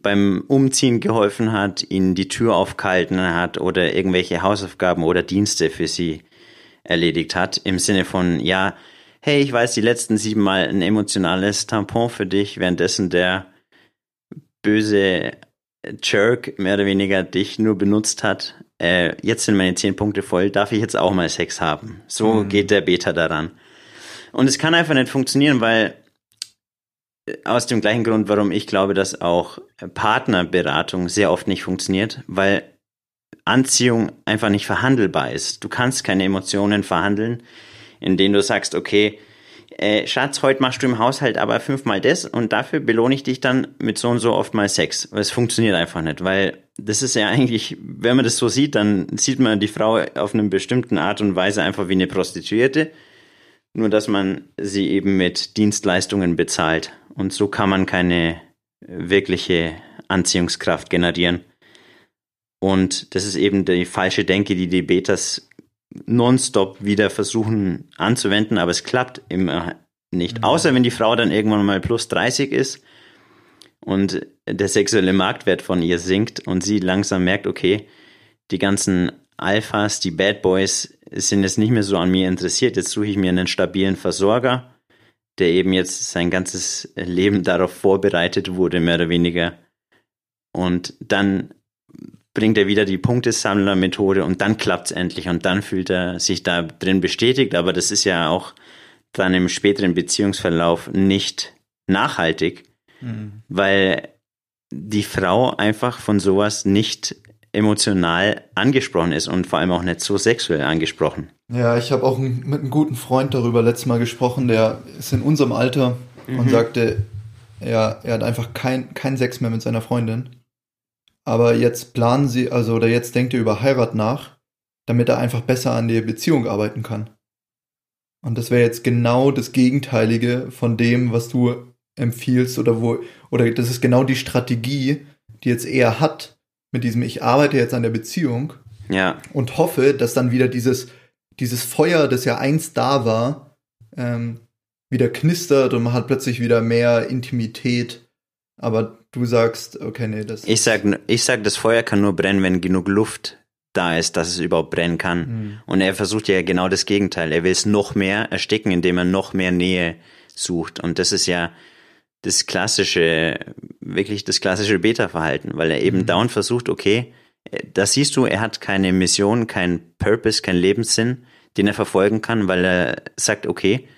beim Umziehen geholfen hat, ihnen die Tür aufgehalten hat oder irgendwelche Hausaufgaben oder Dienste für sie erledigt hat, im Sinne von, ja, hey, ich weiß die letzten sieben Mal ein emotionales Tampon für dich, währenddessen der böse Jerk mehr oder weniger dich nur benutzt hat, äh, jetzt sind meine zehn Punkte voll, darf ich jetzt auch mal Sex haben? So mhm. geht der Beta daran. Und es kann einfach nicht funktionieren, weil äh, aus dem gleichen Grund, warum ich glaube, dass auch Partnerberatung sehr oft nicht funktioniert, weil Anziehung einfach nicht verhandelbar ist. Du kannst keine Emotionen verhandeln, in denen du sagst, okay, äh, Schatz, heute machst du im Haushalt aber fünfmal das und dafür belohne ich dich dann mit so und so oft mal Sex. Es funktioniert einfach nicht, weil das ist ja eigentlich, wenn man das so sieht, dann sieht man die Frau auf eine bestimmte Art und Weise einfach wie eine Prostituierte, nur dass man sie eben mit Dienstleistungen bezahlt. Und so kann man keine wirkliche Anziehungskraft generieren. Und das ist eben die falsche Denke, die die Betas nonstop wieder versuchen anzuwenden, aber es klappt immer nicht. Mhm. Außer wenn die Frau dann irgendwann mal plus 30 ist und der sexuelle Marktwert von ihr sinkt und sie langsam merkt, okay, die ganzen Alphas, die Bad Boys sind jetzt nicht mehr so an mir interessiert. Jetzt suche ich mir einen stabilen Versorger, der eben jetzt sein ganzes Leben darauf vorbereitet wurde, mehr oder weniger. Und dann bringt er wieder die Punktesammler-Methode und dann klappt es endlich und dann fühlt er sich da drin bestätigt. Aber das ist ja auch dann im späteren Beziehungsverlauf nicht nachhaltig, mhm. weil die Frau einfach von sowas nicht emotional angesprochen ist und vor allem auch nicht so sexuell angesprochen. Ja, ich habe auch mit einem guten Freund darüber letztes Mal gesprochen, der ist in unserem Alter mhm. und sagte, ja, er hat einfach kein, kein Sex mehr mit seiner Freundin. Aber jetzt planen sie, also oder jetzt denkt er über Heirat nach, damit er einfach besser an der Beziehung arbeiten kann. Und das wäre jetzt genau das Gegenteilige von dem, was du empfiehlst oder wo, oder das ist genau die Strategie, die jetzt er hat mit diesem, ich arbeite jetzt an der Beziehung. Ja. Und hoffe, dass dann wieder dieses, dieses Feuer, das ja einst da war, ähm, wieder knistert und man hat plötzlich wieder mehr Intimität. Aber du sagst, okay, nee, das. Ich sag, ich sag, das Feuer kann nur brennen, wenn genug Luft da ist, dass es überhaupt brennen kann. Mhm. Und er versucht ja genau das Gegenteil. Er will es noch mehr ersticken, indem er noch mehr Nähe sucht. Und das ist ja das klassische, wirklich das klassische Beta-Verhalten, weil er eben mhm. dauernd versucht, okay, da siehst du, er hat keine Mission, keinen Purpose, keinen Lebenssinn, den er verfolgen kann, weil er sagt, okay,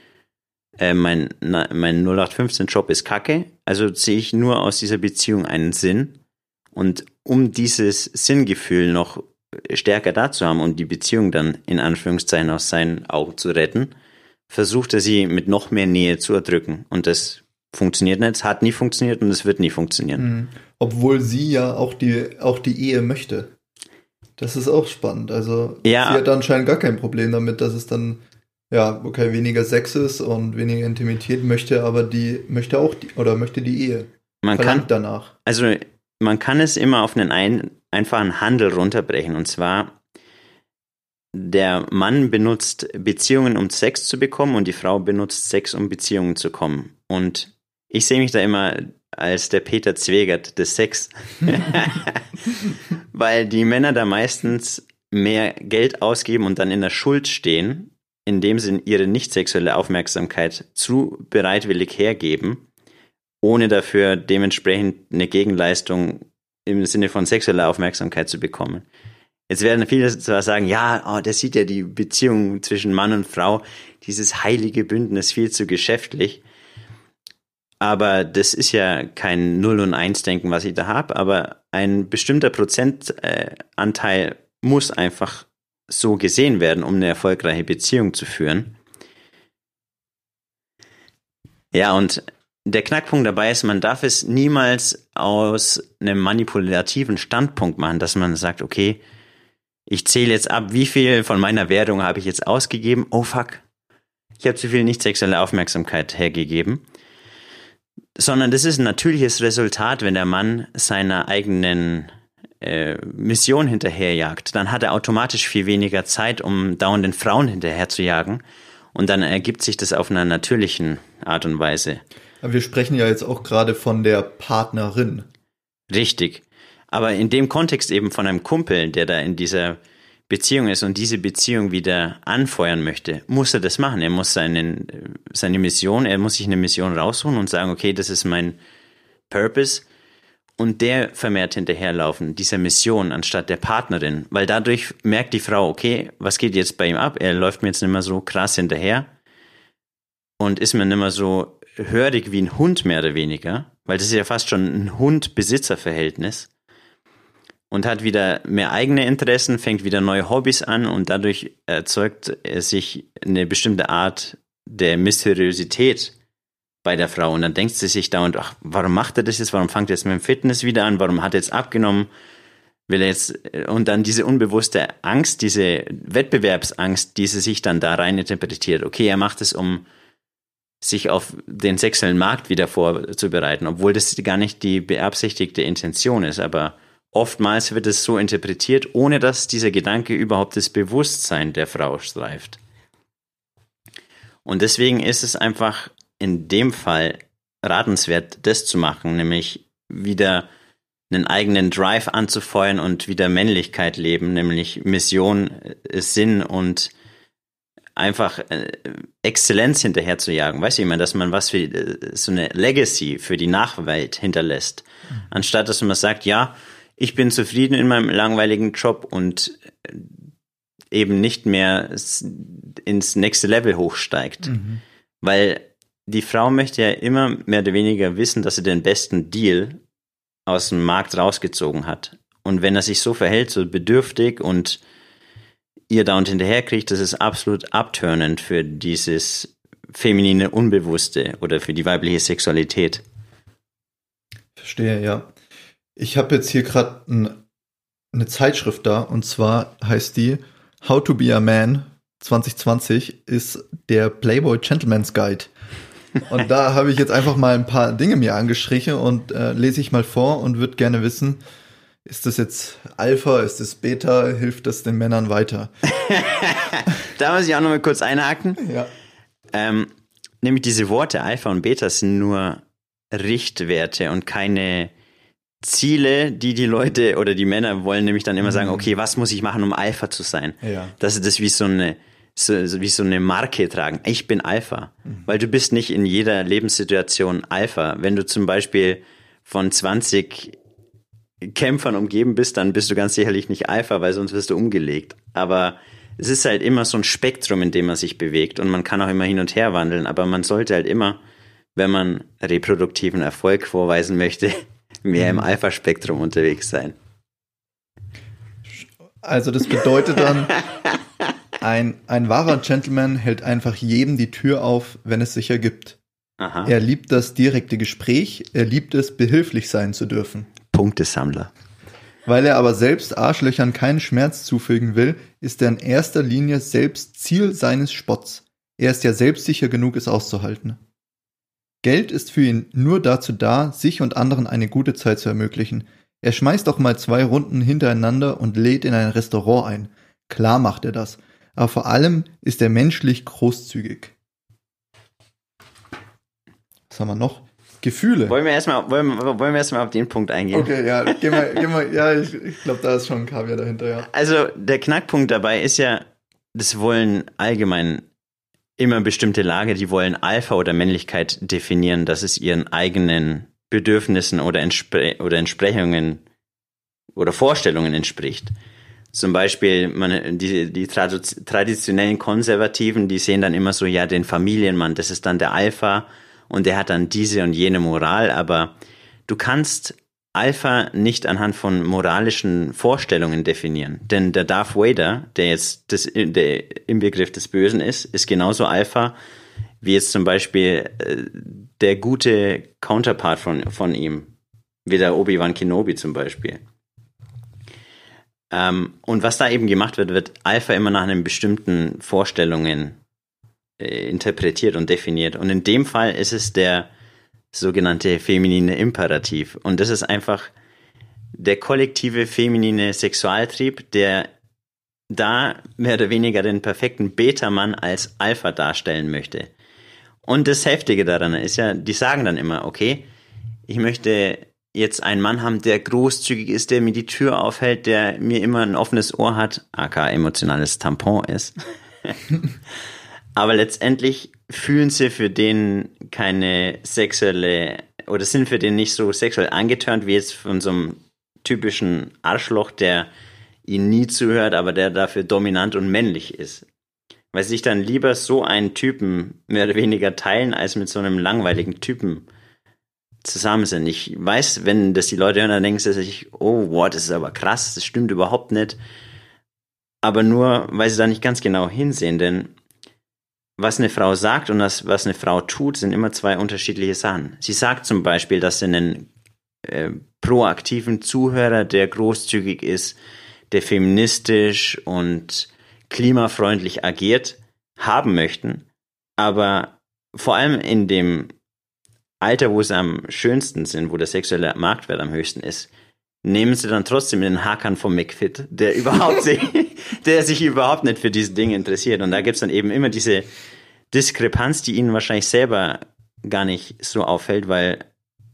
äh, mein, na, mein 0815-Job ist kacke, also sehe ich nur aus dieser Beziehung einen Sinn. Und um dieses Sinngefühl noch stärker da zu haben und die Beziehung dann in Anführungszeichen aus seinen Augen zu retten, versucht er sie mit noch mehr Nähe zu erdrücken. Und das funktioniert nicht, es hat nie funktioniert und es wird nie funktionieren. Mhm. Obwohl sie ja auch die, auch die Ehe möchte. Das ist auch spannend. Also ja. sie hat anscheinend gar kein Problem damit, dass es dann ja, okay, weniger Sex ist und weniger Intimität möchte, aber die möchte auch die, oder möchte die Ehe. Man Verlangt kann danach. Also man kann es immer auf einen ein, einfachen Handel runterbrechen und zwar der Mann benutzt Beziehungen, um Sex zu bekommen und die Frau benutzt Sex, um Beziehungen zu kommen. Und ich sehe mich da immer als der Peter Zwegert des Sex, weil die Männer da meistens mehr Geld ausgeben und dann in der Schuld stehen, indem sie ihre nicht sexuelle Aufmerksamkeit zu bereitwillig hergeben, ohne dafür dementsprechend eine Gegenleistung im Sinne von sexueller Aufmerksamkeit zu bekommen. Jetzt werden viele zwar sagen, ja, oh, das sieht ja die Beziehung zwischen Mann und Frau, dieses heilige Bündnis viel zu geschäftlich. Aber das ist ja kein Null- und Eins-Denken, was ich da habe, aber ein bestimmter Prozentanteil muss einfach so gesehen werden, um eine erfolgreiche Beziehung zu führen. Ja, und der Knackpunkt dabei ist, man darf es niemals aus einem manipulativen Standpunkt machen, dass man sagt, okay, ich zähle jetzt ab, wie viel von meiner Währung habe ich jetzt ausgegeben. Oh fuck, ich habe zu viel nicht sexuelle Aufmerksamkeit hergegeben sondern das ist ein natürliches Resultat, wenn der Mann seiner eigenen äh, Mission hinterherjagt. Dann hat er automatisch viel weniger Zeit, um dauernden Frauen hinterher zu jagen. Und dann ergibt sich das auf einer natürlichen Art und Weise. Aber wir sprechen ja jetzt auch gerade von der Partnerin. Richtig. Aber in dem Kontext eben von einem Kumpel, der da in dieser Beziehung ist und diese Beziehung wieder anfeuern möchte, muss er das machen. Er muss seinen, seine Mission, er muss sich eine Mission rausholen und sagen, okay, das ist mein Purpose und der vermehrt hinterherlaufen, dieser Mission anstatt der Partnerin, weil dadurch merkt die Frau, okay, was geht jetzt bei ihm ab? Er läuft mir jetzt nicht mehr so krass hinterher und ist mir nicht mehr so hörig wie ein Hund mehr oder weniger, weil das ist ja fast schon ein Hund-Besitzer-Verhältnis und hat wieder mehr eigene Interessen, fängt wieder neue Hobbys an und dadurch erzeugt er sich eine bestimmte Art der Mysteriosität bei der Frau. Und dann denkt sie sich dauernd, ach, warum macht er das jetzt? Warum fängt er jetzt mit dem Fitness wieder an? Warum hat er jetzt abgenommen? Will er jetzt, und dann diese unbewusste Angst, diese Wettbewerbsangst, die sie sich dann da rein interpretiert. Okay, er macht es, um sich auf den sexuellen Markt wieder vorzubereiten, obwohl das gar nicht die beabsichtigte Intention ist, aber Oftmals wird es so interpretiert, ohne dass dieser Gedanke überhaupt das Bewusstsein der Frau streift. Und deswegen ist es einfach in dem Fall ratenswert, das zu machen, nämlich wieder einen eigenen Drive anzufeuern und wieder Männlichkeit leben, nämlich Mission, äh, Sinn und einfach äh, Exzellenz hinterher zu jagen. Weißt du, ich meine, dass man was für äh, so eine Legacy für die Nachwelt hinterlässt, mhm. anstatt dass man sagt, ja, ich bin zufrieden in meinem langweiligen Job und eben nicht mehr ins nächste Level hochsteigt. Mhm. Weil die Frau möchte ja immer mehr oder weniger wissen, dass sie den besten Deal aus dem Markt rausgezogen hat. Und wenn er sich so verhält, so bedürftig und ihr dauernd hinterherkriegt, das ist absolut abturnend für dieses feminine Unbewusste oder für die weibliche Sexualität. Verstehe, ja. Ich habe jetzt hier gerade ein, eine Zeitschrift da und zwar heißt die How to be a Man 2020 ist der Playboy Gentleman's Guide. Und da habe ich jetzt einfach mal ein paar Dinge mir angestrichen und äh, lese ich mal vor und würde gerne wissen, ist das jetzt Alpha, ist das Beta, hilft das den Männern weiter? da muss ich auch noch mal kurz einhaken. Ja. Ähm, nämlich diese Worte Alpha und Beta sind nur Richtwerte und keine Ziele, die die Leute oder die Männer wollen nämlich dann immer sagen, mhm. okay, was muss ich machen, um Alpha zu sein? Ja. Das ist das wie so eine so, wie so eine Marke tragen. Ich bin Alpha, mhm. weil du bist nicht in jeder Lebenssituation Alpha. Wenn du zum Beispiel von 20 Kämpfern umgeben bist, dann bist du ganz sicherlich nicht Alpha, weil sonst wirst du umgelegt. Aber es ist halt immer so ein Spektrum, in dem man sich bewegt und man kann auch immer hin und her wandeln, aber man sollte halt immer, wenn man reproduktiven Erfolg vorweisen möchte, mehr im mhm. Alpha-Spektrum unterwegs sein. Also das bedeutet dann, ein, ein wahrer Gentleman hält einfach jedem die Tür auf, wenn es sich ergibt. Aha. Er liebt das direkte Gespräch, er liebt es, behilflich sein zu dürfen. Punktesammler. Weil er aber selbst Arschlöchern keinen Schmerz zufügen will, ist er in erster Linie selbst Ziel seines Spotts. Er ist ja selbstsicher genug, es auszuhalten. Geld ist für ihn nur dazu da, sich und anderen eine gute Zeit zu ermöglichen. Er schmeißt auch mal zwei Runden hintereinander und lädt in ein Restaurant ein. Klar macht er das. Aber vor allem ist er menschlich großzügig. Was haben wir noch? Gefühle. Wollen wir erstmal, wollen, wollen wir erstmal auf den Punkt eingehen? Okay, ja, geh mal, geh mal, ja, ich, ich glaube, da ist schon ein Kaviar dahinter, ja. Also, der Knackpunkt dabei ist ja, das wollen allgemein immer bestimmte Lager, die wollen Alpha oder Männlichkeit definieren, dass es ihren eigenen Bedürfnissen oder, Entspre oder Entsprechungen oder Vorstellungen entspricht. Zum Beispiel man, die, die traditionellen Konservativen, die sehen dann immer so, ja, den Familienmann, das ist dann der Alpha und der hat dann diese und jene Moral, aber du kannst Alpha nicht anhand von moralischen Vorstellungen definieren. Denn der Darth Vader, der jetzt das, der im Begriff des Bösen ist, ist genauso Alpha wie jetzt zum Beispiel äh, der gute Counterpart von, von ihm, wie der Obi-Wan Kenobi zum Beispiel. Ähm, und was da eben gemacht wird, wird Alpha immer nach einem bestimmten Vorstellungen äh, interpretiert und definiert. Und in dem Fall ist es der sogenannte feminine Imperativ. Und das ist einfach der kollektive feminine Sexualtrieb, der da mehr oder weniger den perfekten Beta-Mann als Alpha darstellen möchte. Und das Heftige daran ist ja, die sagen dann immer, okay, ich möchte jetzt einen Mann haben, der großzügig ist, der mir die Tür aufhält, der mir immer ein offenes Ohr hat, aka emotionales Tampon ist. Aber letztendlich fühlen sie für den keine sexuelle oder sind für den nicht so sexuell angeturnt wie jetzt von so einem typischen Arschloch, der ihnen nie zuhört, aber der dafür dominant und männlich ist. Weil sie sich dann lieber so einen Typen mehr oder weniger teilen, als mit so einem langweiligen Typen zusammen sind. Ich weiß, wenn das die Leute hören, dann denken sie sich, oh, wow, das ist aber krass, das stimmt überhaupt nicht. Aber nur, weil sie da nicht ganz genau hinsehen, denn was eine Frau sagt und das, was eine Frau tut, sind immer zwei unterschiedliche Sachen. Sie sagt zum Beispiel, dass sie einen äh, proaktiven Zuhörer, der großzügig ist, der feministisch und klimafreundlich agiert, haben möchten. Aber vor allem in dem Alter, wo sie am schönsten sind, wo der sexuelle Marktwert am höchsten ist, nehmen sie dann trotzdem den Hakan vom McFit, der überhaupt sich, der sich überhaupt nicht für diese Dinge interessiert. Und da gibt's dann eben immer diese Diskrepanz, die ihnen wahrscheinlich selber gar nicht so auffällt, weil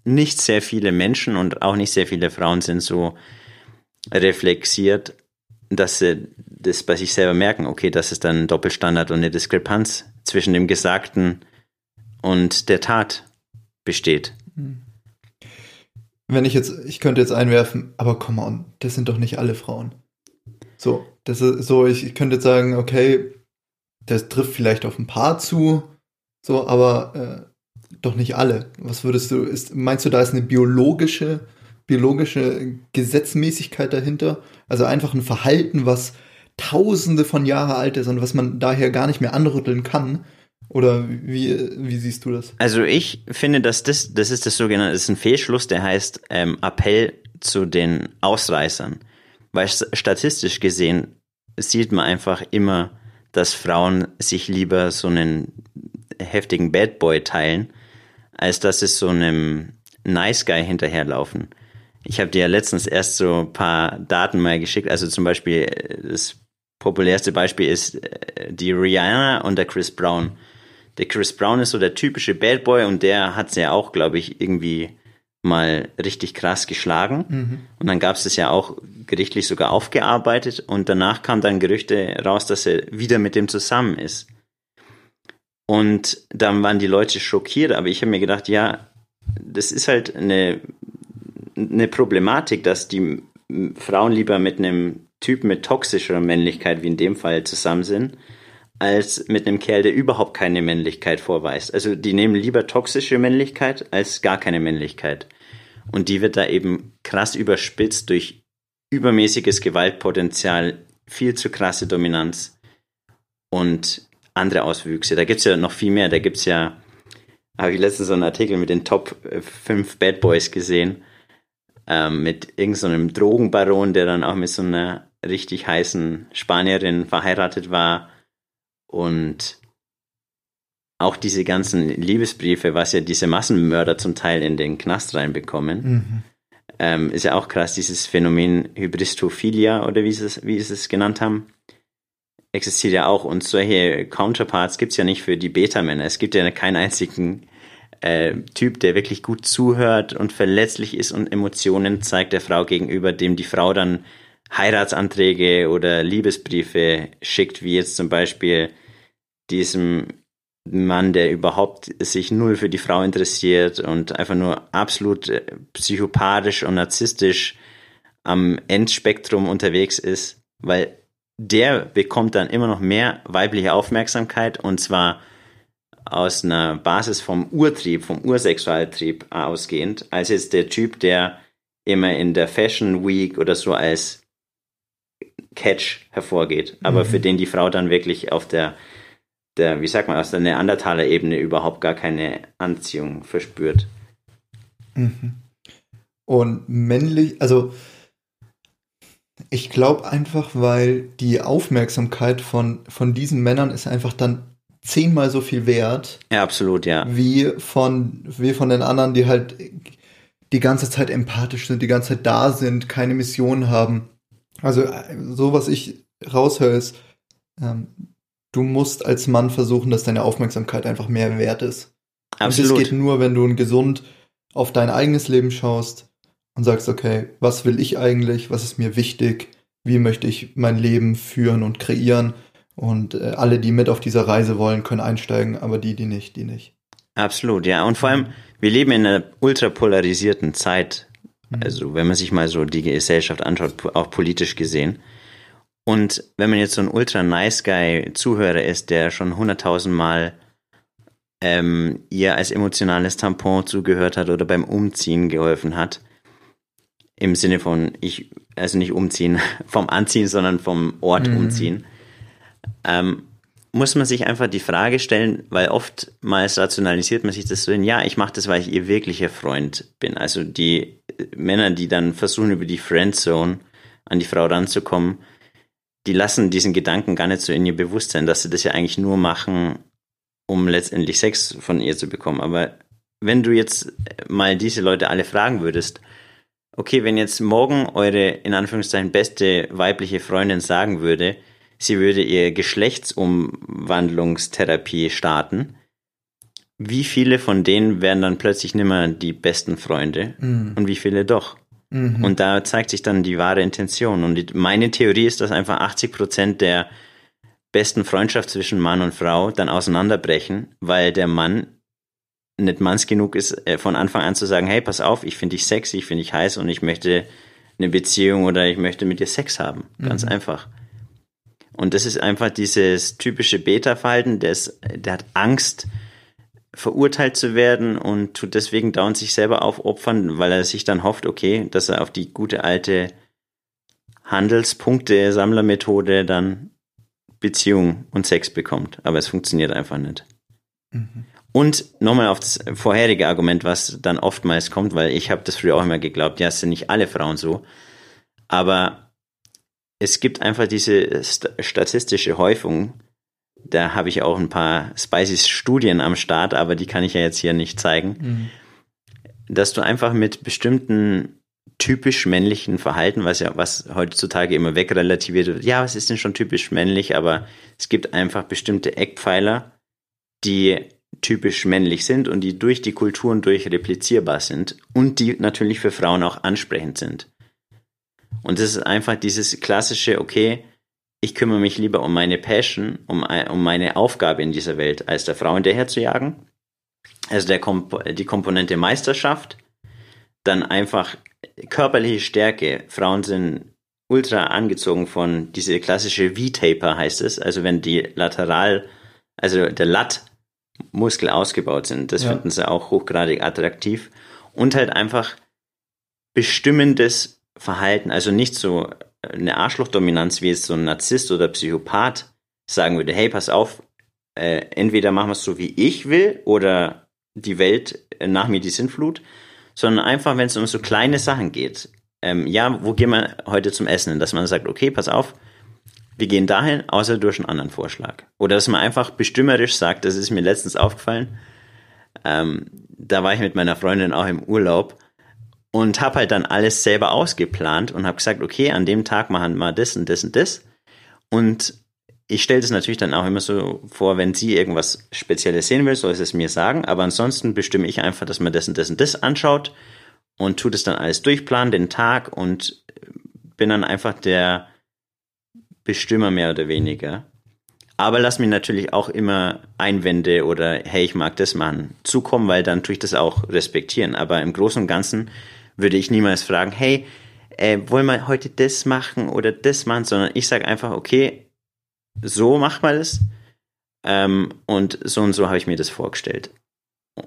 nicht sehr viele Menschen und auch nicht sehr viele Frauen sind so reflexiert, dass sie das bei sich selber merken, okay, das ist dann ein Doppelstandard und eine Diskrepanz zwischen dem Gesagten und der Tat besteht. Wenn ich jetzt, ich könnte jetzt einwerfen, aber come on, das sind doch nicht alle Frauen. So, das ist so, ich, ich könnte jetzt sagen, okay, das trifft vielleicht auf ein paar zu, so, aber äh, doch nicht alle. Was würdest du, ist, meinst du, da ist eine biologische biologische Gesetzmäßigkeit dahinter. Also einfach ein Verhalten, was tausende von Jahren alt ist und was man daher gar nicht mehr anrütteln kann. Oder wie, wie siehst du das? Also ich finde, dass das, das ist das sogenannte, das ist ein Fehlschluss, der heißt ähm, Appell zu den Ausreißern. Weil statistisch gesehen sieht man einfach immer, dass Frauen sich lieber so einen heftigen Bad Boy teilen, als dass es so einem Nice Guy hinterherlaufen. Ich habe dir ja letztens erst so ein paar Daten mal geschickt. Also zum Beispiel, das populärste Beispiel ist äh, die Rihanna und der Chris Brown. Der Chris Brown ist so der typische Bad Boy und der hat sie ja auch, glaube ich, irgendwie mal richtig krass geschlagen. Mhm. Und dann gab es das ja auch gerichtlich sogar aufgearbeitet und danach kam dann Gerüchte raus, dass er wieder mit dem zusammen ist. Und dann waren die Leute schockiert, aber ich habe mir gedacht, ja, das ist halt eine, eine Problematik, dass die Frauen lieber mit einem Typ mit toxischer Männlichkeit, wie in dem Fall, zusammen sind, als mit einem Kerl, der überhaupt keine Männlichkeit vorweist. Also die nehmen lieber toxische Männlichkeit als gar keine Männlichkeit. Und die wird da eben krass überspitzt durch übermäßiges Gewaltpotenzial, viel zu krasse Dominanz und andere Auswüchse. Da gibt es ja noch viel mehr. Da gibt es ja, habe ich letztens so einen Artikel mit den Top 5 Bad Boys gesehen, ähm, mit irgendeinem so Drogenbaron, der dann auch mit so einer richtig heißen Spanierin verheiratet war und auch diese ganzen Liebesbriefe, was ja diese Massenmörder zum Teil in den Knast reinbekommen, mhm. ähm, ist ja auch krass, dieses Phänomen Hybristophilia oder wie sie es, wie sie es genannt haben, existiert ja auch. Und solche Counterparts gibt es ja nicht für die Beta-Männer. Es gibt ja keinen einzigen äh, Typ, der wirklich gut zuhört und verletzlich ist und Emotionen zeigt der Frau gegenüber, dem die Frau dann Heiratsanträge oder Liebesbriefe schickt, wie jetzt zum Beispiel diesem Mann, der überhaupt sich null für die Frau interessiert und einfach nur absolut äh, psychopathisch und narzisstisch am Endspektrum unterwegs ist, weil der bekommt dann immer noch mehr weibliche Aufmerksamkeit und zwar aus einer Basis vom Urtrieb, vom Ursexualtrieb ausgehend, als jetzt der Typ, der immer in der Fashion Week oder so als Catch hervorgeht, aber mhm. für den die Frau dann wirklich auf der, der, wie sagt man, aus der Neandertaler-Ebene überhaupt gar keine Anziehung verspürt. Mhm. Und männlich, also ich glaube einfach, weil die Aufmerksamkeit von, von diesen Männern ist einfach dann zehnmal so viel wert. Ja, absolut, ja. Wie von, wie von den anderen, die halt die ganze Zeit empathisch sind, die ganze Zeit da sind, keine Mission haben. Also so, was ich raushöre, ist, ähm, du musst als Mann versuchen, dass deine Aufmerksamkeit einfach mehr wert ist. Absolut. Und das geht nur, wenn du gesund auf dein eigenes Leben schaust und sagst, okay, was will ich eigentlich, was ist mir wichtig, wie möchte ich mein Leben führen und kreieren. Und äh, alle, die mit auf dieser Reise wollen, können einsteigen, aber die, die nicht, die nicht. Absolut, ja. Und vor allem, wir leben in einer ultrapolarisierten Zeit. Mhm. Also wenn man sich mal so die Gesellschaft anschaut, auch politisch gesehen. Und wenn man jetzt so ein ultra nice guy Zuhörer ist, der schon hunderttausend Mal ähm, ihr als emotionales Tampon zugehört hat oder beim Umziehen geholfen hat, im Sinne von ich, also nicht umziehen vom Anziehen, sondern vom Ort mhm. umziehen, ähm, muss man sich einfach die Frage stellen, weil oftmals rationalisiert man sich das so in, ja, ich mache das, weil ich ihr wirklicher Freund bin. Also die Männer, die dann versuchen, über die Friendzone an die Frau ranzukommen, die lassen diesen Gedanken gar nicht so in ihr Bewusstsein, dass sie das ja eigentlich nur machen, um letztendlich Sex von ihr zu bekommen. Aber wenn du jetzt mal diese Leute alle fragen würdest, okay, wenn jetzt morgen eure in Anführungszeichen beste weibliche Freundin sagen würde, sie würde ihr Geschlechtsumwandlungstherapie starten, wie viele von denen wären dann plötzlich nimmer die besten Freunde mhm. und wie viele doch? Mhm. Und da zeigt sich dann die wahre Intention. Und die, meine Theorie ist, dass einfach 80 Prozent der besten Freundschaft zwischen Mann und Frau dann auseinanderbrechen, weil der Mann nicht manns genug ist, äh, von Anfang an zu sagen, hey, pass auf, ich finde dich sexy, ich finde dich heiß und ich möchte eine Beziehung oder ich möchte mit dir Sex haben. Ganz mhm. einfach. Und das ist einfach dieses typische Beta-Verhalten, der, der hat Angst, verurteilt zu werden und tut deswegen dauernd sich selber aufopfern, weil er sich dann hofft, okay, dass er auf die gute alte Handelspunkte, Sammlermethode dann Beziehung und Sex bekommt. Aber es funktioniert einfach nicht. Mhm. Und nochmal auf das vorherige Argument, was dann oftmals kommt, weil ich habe das früher auch immer geglaubt, ja, es sind nicht alle Frauen so. Aber es gibt einfach diese statistische Häufung. Da habe ich auch ein paar spicy Studien am Start, aber die kann ich ja jetzt hier nicht zeigen. Mhm. Dass du einfach mit bestimmten typisch männlichen Verhalten, was ja, was heutzutage immer wegrelativiert wird. Ja, was ist denn schon typisch männlich? Aber es gibt einfach bestimmte Eckpfeiler, die typisch männlich sind und die durch die Kulturen durch replizierbar sind und die natürlich für Frauen auch ansprechend sind. Und das ist einfach dieses klassische, okay, ich kümmere mich lieber um meine Passion, um, um meine Aufgabe in dieser Welt, als der Frau hinterher zu jagen. Also der Komp die Komponente Meisterschaft, dann einfach körperliche Stärke. Frauen sind ultra angezogen von diese klassische V-Taper heißt es, also wenn die lateral, also der Lat-Muskel ausgebaut sind, das ja. finden sie auch hochgradig attraktiv und halt einfach bestimmendes Verhalten, also nicht so eine Arschlochdominanz wie jetzt so ein Narzisst oder Psychopath sagen würde, hey, pass auf, äh, entweder machen wir es so, wie ich will, oder die Welt äh, nach mir die Sintflut, sondern einfach, wenn es um so kleine Sachen geht. Ähm, ja, wo gehen wir heute zum Essen? Dass man sagt, okay, pass auf, wir gehen dahin, außer durch einen anderen Vorschlag. Oder dass man einfach bestimmerisch sagt, das ist mir letztens aufgefallen, ähm, da war ich mit meiner Freundin auch im Urlaub und habe halt dann alles selber ausgeplant und habe gesagt, okay, an dem Tag machen wir das und das und das. Und ich stelle das natürlich dann auch immer so vor, wenn sie irgendwas Spezielles sehen will, soll sie es mir sagen. Aber ansonsten bestimme ich einfach, dass man das und das und das anschaut und tut es dann alles durchplanen, den Tag und bin dann einfach der Bestimmer mehr oder weniger. Aber lass mir natürlich auch immer Einwände oder hey, ich mag das machen zukommen, weil dann tue ich das auch respektieren. Aber im Großen und Ganzen würde ich niemals fragen, hey, äh, wollen wir heute das machen oder das machen, sondern ich sage einfach, okay, so macht man das. Ähm, und so und so habe ich mir das vorgestellt.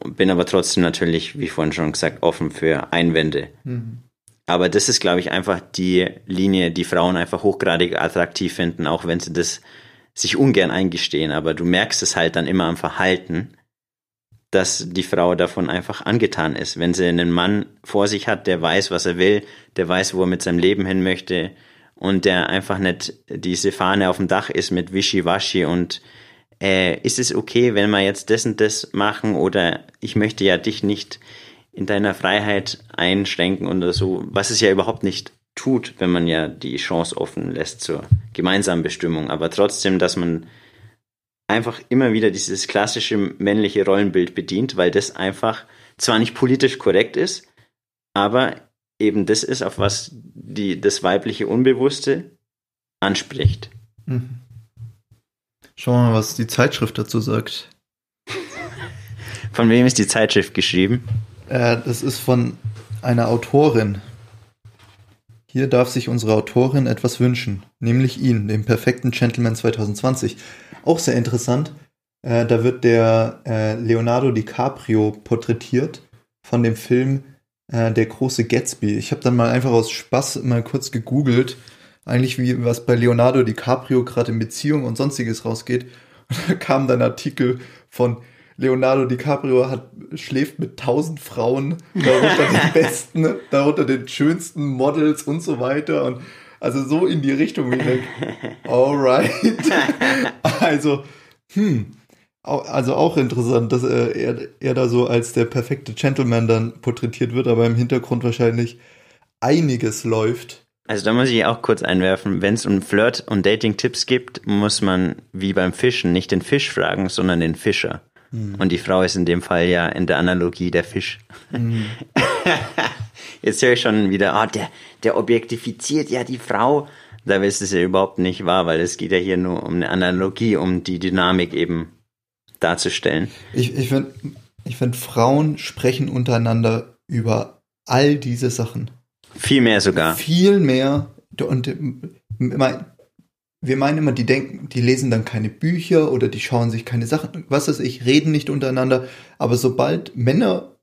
Bin aber trotzdem natürlich, wie vorhin schon gesagt, offen für Einwände. Mhm. Aber das ist, glaube ich, einfach die Linie, die Frauen einfach hochgradig attraktiv finden, auch wenn sie das sich ungern eingestehen. Aber du merkst es halt dann immer am Verhalten, dass die Frau davon einfach angetan ist. Wenn sie einen Mann vor sich hat, der weiß, was er will, der weiß, wo er mit seinem Leben hin möchte, und der einfach nicht diese Fahne auf dem Dach ist mit Wischiwaschi und äh, ist es okay, wenn wir jetzt das und das machen oder ich möchte ja dich nicht in deiner Freiheit einschränken oder so, was es ja überhaupt nicht tut, wenn man ja die Chance offen lässt zur gemeinsamen Bestimmung, aber trotzdem, dass man einfach immer wieder dieses klassische männliche Rollenbild bedient, weil das einfach zwar nicht politisch korrekt ist, aber eben das ist, auf was die, das weibliche Unbewusste anspricht. Mhm. Schauen wir mal, was die Zeitschrift dazu sagt. Von wem ist die Zeitschrift geschrieben? Äh, das ist von einer Autorin. Hier darf sich unsere Autorin etwas wünschen, nämlich ihn, den perfekten Gentleman 2020. Auch sehr interessant. Äh, da wird der äh, Leonardo DiCaprio porträtiert von dem Film äh, der große Gatsby. Ich habe dann mal einfach aus Spaß mal kurz gegoogelt, eigentlich wie was bei Leonardo DiCaprio gerade in Beziehung und sonstiges rausgeht. Und da kam dann ein Artikel von Leonardo DiCaprio hat, schläft mit tausend Frauen, darunter den besten, darunter den schönsten Models und so weiter. Und also so in die Richtung, wie ich denke, alright. also, hm, also auch interessant, dass er, er, er da so als der perfekte Gentleman dann porträtiert wird, aber im Hintergrund wahrscheinlich einiges läuft. Also da muss ich auch kurz einwerfen, wenn es um Flirt- und Dating-Tipps gibt, muss man wie beim Fischen nicht den Fisch fragen, sondern den Fischer. Mhm. Und die Frau ist in dem Fall ja in der Analogie der Fisch. Mhm. Jetzt höre ich schon wieder, oh, der, der objektifiziert ja die Frau. Da ist es ja überhaupt nicht wahr, weil es geht ja hier nur um eine Analogie, um die Dynamik eben darzustellen. Ich, ich finde, ich find, Frauen sprechen untereinander über all diese Sachen. Viel mehr sogar. Viel mehr. Und mein, wir meinen immer, die denken, die lesen dann keine Bücher oder die schauen sich keine Sachen, was weiß ich, reden nicht untereinander. Aber sobald Männer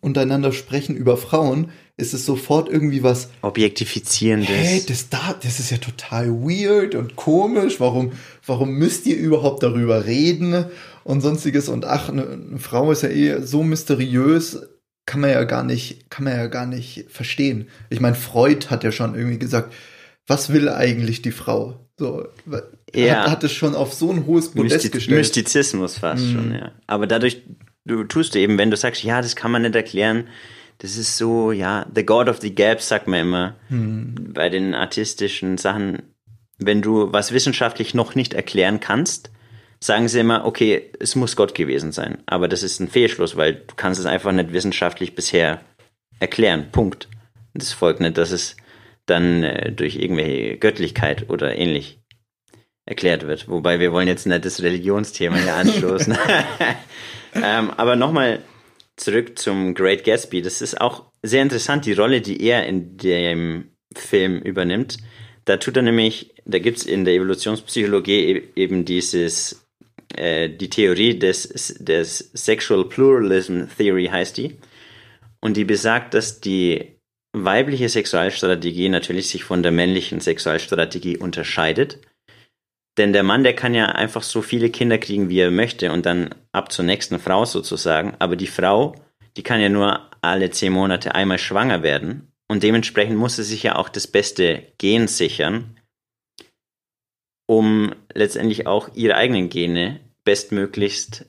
untereinander sprechen über Frauen, ist es sofort irgendwie was Objektifizierendes. Hey, das da, das ist ja total weird und komisch. Warum, warum müsst ihr überhaupt darüber reden und sonstiges? Und ach, eine, eine Frau ist ja eh so mysteriös, kann man ja gar nicht, kann man ja gar nicht verstehen. Ich meine, Freud hat ja schon irgendwie gesagt, was will eigentlich die Frau? So, ja. hat, hat es schon auf so ein hohes Podest Mysti gestellt. Mystizismus fast mhm. schon, ja. Aber dadurch, du tust du eben, wenn du sagst, ja, das kann man nicht erklären, das ist so, ja, the God of the Gaps, sagt man immer, mhm. bei den artistischen Sachen. Wenn du was wissenschaftlich noch nicht erklären kannst, sagen sie immer, okay, es muss Gott gewesen sein. Aber das ist ein Fehlschluss, weil du kannst es einfach nicht wissenschaftlich bisher erklären. Punkt. Das folgt nicht, dass es dann äh, durch irgendwelche Göttlichkeit oder ähnlich erklärt wird. Wobei wir wollen jetzt nicht das Religionsthema hier anstoßen. ähm, aber nochmal zurück zum Great Gatsby. Das ist auch sehr interessant, die Rolle, die er in dem Film übernimmt. Da tut er nämlich, da gibt es in der Evolutionspsychologie e-, eben dieses, äh, die Theorie des, des Sexual Pluralism Theory heißt die. Und die besagt, dass die weibliche Sexualstrategie natürlich sich von der männlichen Sexualstrategie unterscheidet. Denn der Mann, der kann ja einfach so viele Kinder kriegen, wie er möchte und dann ab zur nächsten Frau sozusagen. Aber die Frau, die kann ja nur alle zehn Monate einmal schwanger werden. Und dementsprechend muss sie sich ja auch das beste Gen sichern, um letztendlich auch ihre eigenen Gene bestmöglichst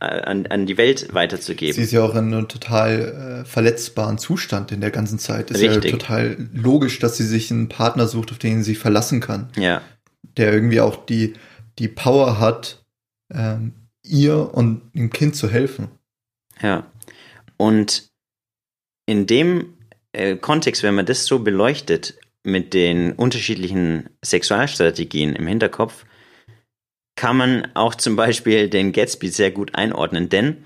an, an die Welt weiterzugeben. Sie ist ja auch in einem total äh, verletzbaren Zustand in der ganzen Zeit. Ist Richtig. ja total logisch, dass sie sich einen Partner sucht, auf den sie verlassen kann. Ja. Der irgendwie auch die, die Power hat, ähm, ihr und dem Kind zu helfen. Ja. Und in dem äh, Kontext, wenn man das so beleuchtet, mit den unterschiedlichen Sexualstrategien im Hinterkopf, kann man auch zum Beispiel den Gatsby sehr gut einordnen, denn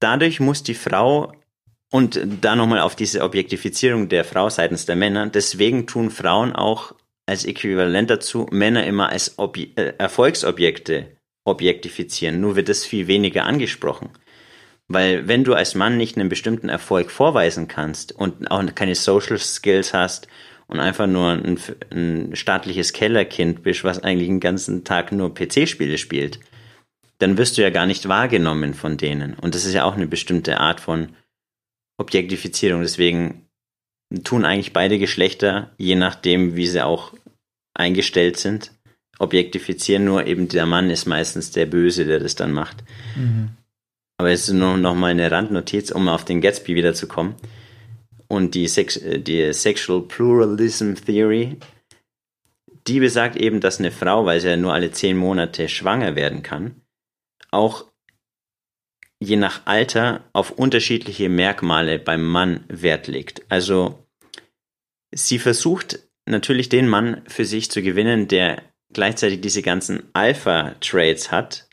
dadurch muss die Frau und da nochmal auf diese Objektifizierung der Frau seitens der Männer, deswegen tun Frauen auch als Äquivalent dazu Männer immer als Obje äh, Erfolgsobjekte objektifizieren, nur wird das viel weniger angesprochen. Weil wenn du als Mann nicht einen bestimmten Erfolg vorweisen kannst und auch keine Social Skills hast und einfach nur ein, ein staatliches Kellerkind bist, was eigentlich den ganzen Tag nur PC-Spiele spielt, dann wirst du ja gar nicht wahrgenommen von denen. Und das ist ja auch eine bestimmte Art von Objektifizierung. Deswegen tun eigentlich beide Geschlechter, je nachdem, wie sie auch eingestellt sind, objektifizieren. Nur eben der Mann ist meistens der Böse, der das dann macht. Mhm. Aber jetzt nur noch mal eine Randnotiz, um auf den Gatsby wiederzukommen und die, Sex die Sexual Pluralism Theory, die besagt eben, dass eine Frau, weil sie ja nur alle zehn Monate schwanger werden kann, auch je nach Alter auf unterschiedliche Merkmale beim Mann Wert legt. Also sie versucht natürlich den Mann für sich zu gewinnen, der gleichzeitig diese ganzen Alpha-Traits hat,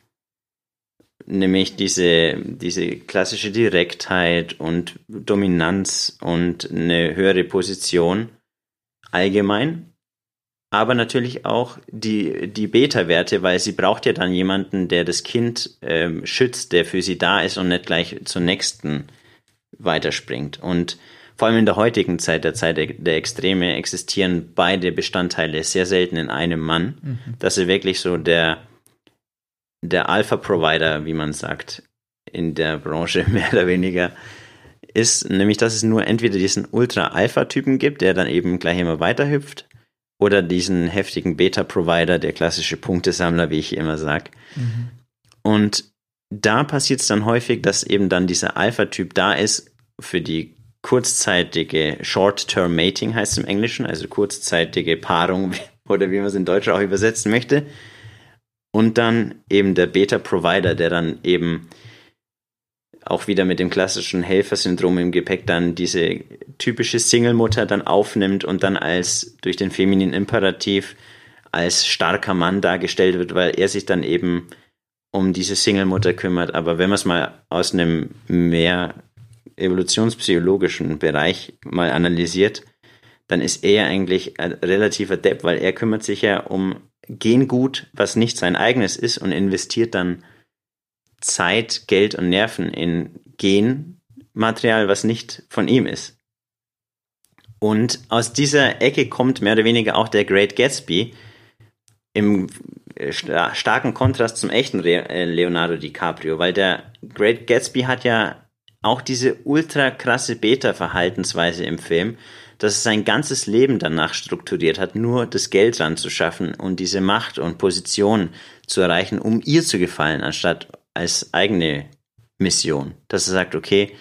nämlich diese, diese klassische Direktheit und Dominanz und eine höhere Position allgemein, aber natürlich auch die, die Beta-Werte, weil sie braucht ja dann jemanden, der das Kind ähm, schützt, der für sie da ist und nicht gleich zur nächsten weiterspringt. Und vor allem in der heutigen Zeit, der Zeit der, Extreme, existieren beide Bestandteile sehr selten in einem Mann, mhm. dass er wirklich so der der Alpha-Provider, wie man sagt, in der Branche mehr oder weniger, ist nämlich, dass es nur entweder diesen Ultra-Alpha-Typen gibt, der dann eben gleich immer weiterhüpft, oder diesen heftigen Beta-Provider, der klassische Punktesammler, wie ich immer sage. Mhm. Und da passiert es dann häufig, dass eben dann dieser Alpha-Typ da ist für die kurzzeitige Short-Term Mating heißt es im Englischen, also kurzzeitige Paarung oder wie man es in Deutsch auch übersetzen möchte und dann eben der Beta-Provider, der dann eben auch wieder mit dem klassischen Helfersyndrom im Gepäck dann diese typische Single-Mutter dann aufnimmt und dann als durch den femininen Imperativ als starker Mann dargestellt wird, weil er sich dann eben um diese Single-Mutter kümmert. Aber wenn man es mal aus einem mehr evolutionspsychologischen Bereich mal analysiert, dann ist er eigentlich ein relativer Depp, weil er kümmert sich ja um Gengut, was nicht sein eigenes ist und investiert dann Zeit, Geld und Nerven in Genmaterial, was nicht von ihm ist. Und aus dieser Ecke kommt mehr oder weniger auch der Great Gatsby im äh, starken Kontrast zum echten äh, Leonardo DiCaprio, weil der Great Gatsby hat ja auch diese ultra krasse Beta-Verhaltensweise im Film, dass es sein ganzes Leben danach strukturiert hat, nur das Geld ranzuschaffen und diese Macht und Position zu erreichen, um ihr zu gefallen, anstatt als eigene Mission. Dass er sagt, okay,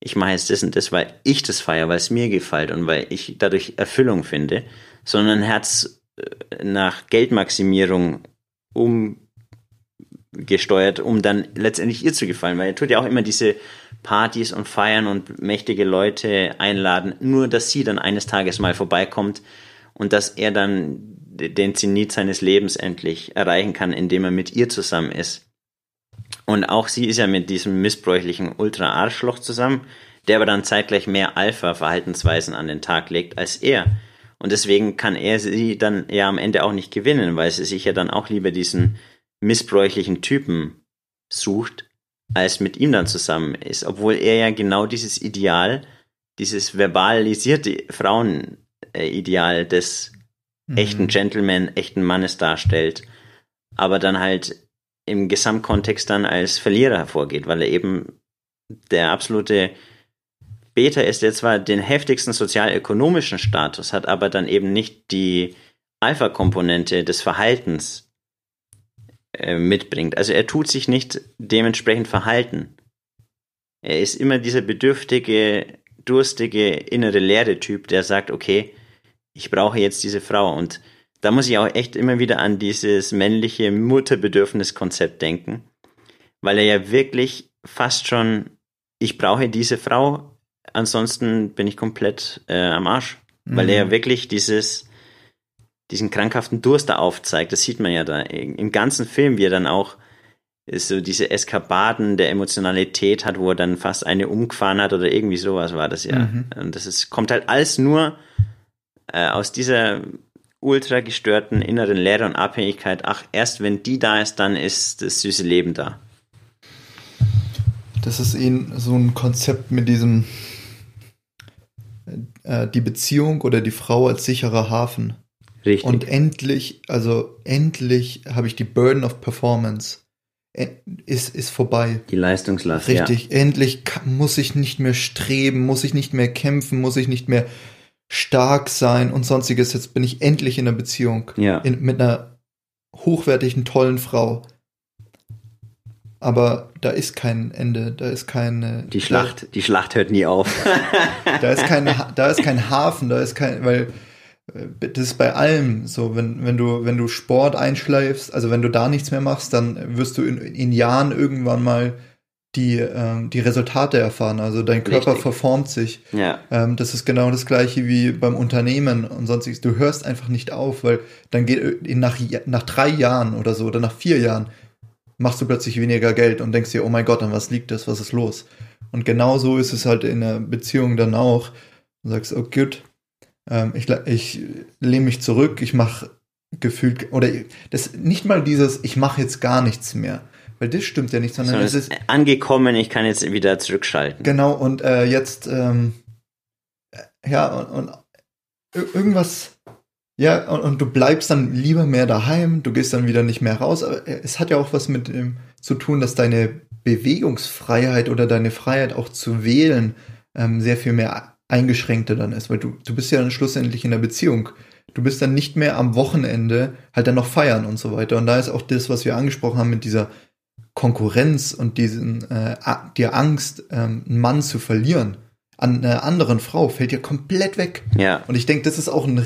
ich mache jetzt das und das, weil ich das feiere, weil es mir gefällt und weil ich dadurch Erfüllung finde, sondern Herz äh, nach Geldmaximierung umgesteuert, um dann letztendlich ihr zu gefallen, weil er tut ja auch immer diese Partys und Feiern und mächtige Leute einladen, nur dass sie dann eines Tages mal vorbeikommt und dass er dann den Zenit seines Lebens endlich erreichen kann, indem er mit ihr zusammen ist. Und auch sie ist ja mit diesem missbräuchlichen Ultra-Arschloch zusammen, der aber dann zeitgleich mehr Alpha-Verhaltensweisen an den Tag legt als er. Und deswegen kann er sie dann ja am Ende auch nicht gewinnen, weil sie sich ja dann auch lieber diesen missbräuchlichen Typen sucht, als mit ihm dann zusammen ist. Obwohl er ja genau dieses Ideal, dieses verbalisierte Frauenideal des mhm. echten Gentleman, echten Mannes darstellt, aber dann halt im Gesamtkontext dann als Verlierer hervorgeht, weil er eben der absolute Beta ist, der zwar den heftigsten sozialökonomischen Status hat, aber dann eben nicht die Alpha-Komponente des Verhaltens äh, mitbringt. Also er tut sich nicht dementsprechend verhalten. Er ist immer dieser bedürftige, durstige, innere leere Typ, der sagt, okay, ich brauche jetzt diese Frau und da muss ich auch echt immer wieder an dieses männliche Mutterbedürfniskonzept denken, weil er ja wirklich fast schon, ich brauche diese Frau, ansonsten bin ich komplett äh, am Arsch, mhm. weil er ja mhm. wirklich dieses, diesen krankhaften Durst da aufzeigt. Das sieht man ja da im ganzen Film, wie er dann auch so diese Eskapaden der Emotionalität hat, wo er dann fast eine umgefahren hat oder irgendwie sowas war das ja. Mhm. Und das ist, kommt halt alles nur äh, aus dieser ultra gestörten inneren Leere und Abhängigkeit, ach, erst wenn die da ist, dann ist das süße Leben da. Das ist eben so ein Konzept mit diesem, äh, die Beziehung oder die Frau als sicherer Hafen. Richtig. Und endlich, also endlich habe ich die Burden of Performance. Ist, ist vorbei. Die Leistungslast. Richtig. Ja. Endlich muss ich nicht mehr streben, muss ich nicht mehr kämpfen, muss ich nicht mehr stark sein und sonstiges. Jetzt bin ich endlich in einer Beziehung. Ja. In, mit einer hochwertigen, tollen Frau. Aber da ist kein Ende, da ist keine. Die Schlacht, da, die Schlacht hört nie auf. da ist kein, da ist kein Hafen, da ist kein, weil das ist bei allem so, wenn, wenn du, wenn du Sport einschleifst, also wenn du da nichts mehr machst, dann wirst du in, in Jahren irgendwann mal die, ähm, die Resultate erfahren. Also dein Körper Richtig. verformt sich. Ja. Ähm, das ist genau das gleiche wie beim Unternehmen und sonstiges. Du hörst einfach nicht auf, weil dann geht äh, nach, nach drei Jahren oder so oder nach vier Jahren machst du plötzlich weniger Geld und denkst dir, oh mein Gott, an was liegt das, was ist los? Und genau so ist es halt in der Beziehung dann auch. Du sagst, oh gut, ähm, ich, ich lehne mich zurück, ich mache gefühlt, oder das nicht mal dieses, ich mache jetzt gar nichts mehr weil das stimmt ja nicht, sondern es ist angekommen, ich kann jetzt wieder zurückschalten. Genau, und äh, jetzt, ähm, ja, und, und irgendwas, ja, und, und, du bleibst dann lieber mehr daheim, du gehst dann wieder nicht mehr raus. Aber es hat ja auch was mit dem zu tun, dass deine Bewegungsfreiheit oder deine Freiheit auch zu wählen ähm, sehr viel mehr eingeschränkter dann ist, weil du, du bist ja dann schlussendlich in der Beziehung. Du bist dann nicht mehr am Wochenende halt dann noch feiern und so weiter. Und da ist auch das, was wir angesprochen haben mit dieser Konkurrenz und diesen äh, die Angst, ähm, einen Mann zu verlieren an einer anderen Frau fällt ja komplett weg. Ja. Und ich denke, das ist auch ein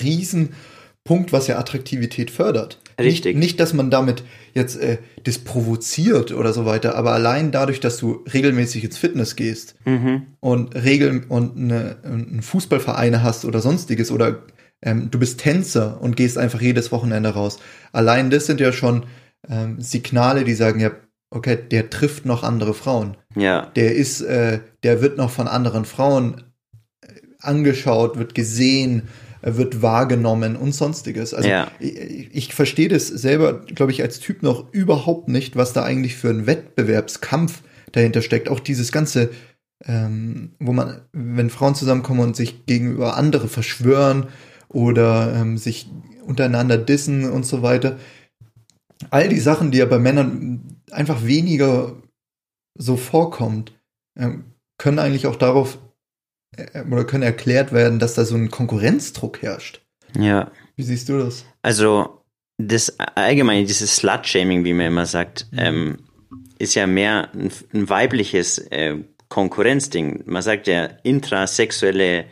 Riesenpunkt, was ja Attraktivität fördert. Richtig. Nicht, nicht dass man damit jetzt äh, das provoziert oder so weiter, aber allein dadurch, dass du regelmäßig ins Fitness gehst mhm. und Regel und eine, eine Fußballvereine hast oder sonstiges oder ähm, du bist Tänzer und gehst einfach jedes Wochenende raus. Allein das sind ja schon ähm, Signale, die sagen, ja, okay, der trifft noch andere Frauen. Ja. Der ist, äh, der wird noch von anderen Frauen äh, angeschaut, wird gesehen wird wahrgenommen und sonstiges. Also Ja. ich, ich verstehe das selber, glaube ich, als Typ noch überhaupt nicht, was da eigentlich für ein Wettbewerbskampf dahinter steckt. Auch dieses ganze, ähm, wo man, wenn Frauen zusammenkommen und sich gegenüber andere verschwören oder ähm, sich untereinander dissen und so weiter. All die Sachen, die ja bei Männern einfach weniger so vorkommt, ähm, können eigentlich auch darauf äh, oder können erklärt werden, dass da so ein Konkurrenzdruck herrscht. Ja. Wie siehst du das? Also, das allgemeine, dieses Slut-Shaming, wie man immer sagt, ähm, ist ja mehr ein, ein weibliches äh, Konkurrenzding. Man sagt ja intrasexuelle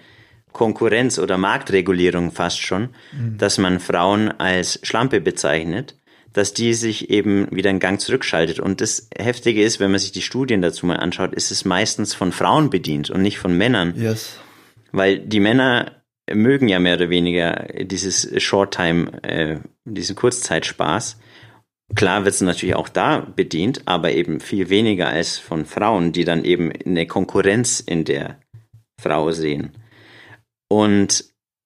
Konkurrenz oder Marktregulierung fast schon, dass man Frauen als Schlampe bezeichnet, dass die sich eben wieder einen Gang zurückschaltet. Und das Heftige ist, wenn man sich die Studien dazu mal anschaut, ist es meistens von Frauen bedient und nicht von Männern. Yes. Weil die Männer mögen ja mehr oder weniger dieses Short-Time, äh, diesen Kurzzeitspaß. Klar wird es natürlich auch da bedient, aber eben viel weniger als von Frauen, die dann eben eine Konkurrenz in der Frau sehen. Und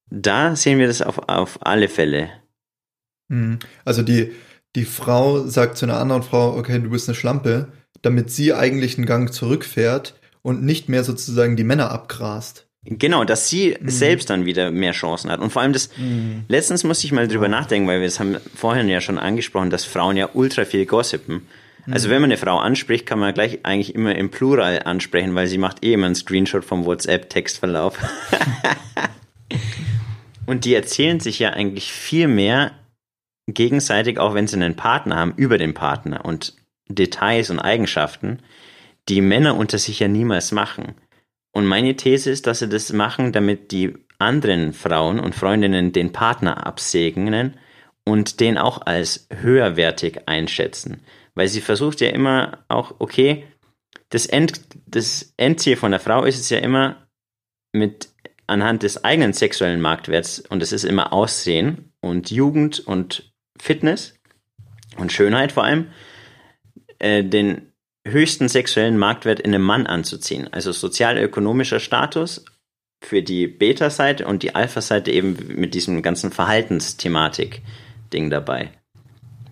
da sehen wir das auf, auf alle Fälle. Mhm. Also die, die Frau sagt zu einer anderen Frau, okay, du bist eine Schlampe, damit sie eigentlich einen Gang zurückfährt und nicht mehr sozusagen die Männer abgrast. Genau, dass sie selbst dann wieder mehr Chancen hat. Und vor allem das, letztens musste ich mal drüber nachdenken, weil wir es haben vorhin ja schon angesprochen, dass Frauen ja ultra viel gossipen. Also wenn man eine Frau anspricht, kann man gleich eigentlich immer im Plural ansprechen, weil sie macht eh immer einen Screenshot vom WhatsApp-Textverlauf. Und die erzählen sich ja eigentlich viel mehr gegenseitig, auch wenn sie einen Partner haben, über den Partner und Details und Eigenschaften, die Männer unter sich ja niemals machen. Und meine These ist, dass sie das machen, damit die anderen Frauen und Freundinnen den Partner absegnen und den auch als höherwertig einschätzen. Weil sie versucht ja immer auch, okay, das, End, das Endziel von der Frau ist es ja immer mit anhand des eigenen sexuellen Marktwerts und es ist immer Aussehen und Jugend und Fitness und Schönheit vor allem, äh, den höchsten sexuellen Marktwert in einem Mann anzuziehen. Also sozial-ökonomischer Status für die Beta-Seite und die Alpha-Seite eben mit diesem ganzen Verhaltensthematik-Ding dabei.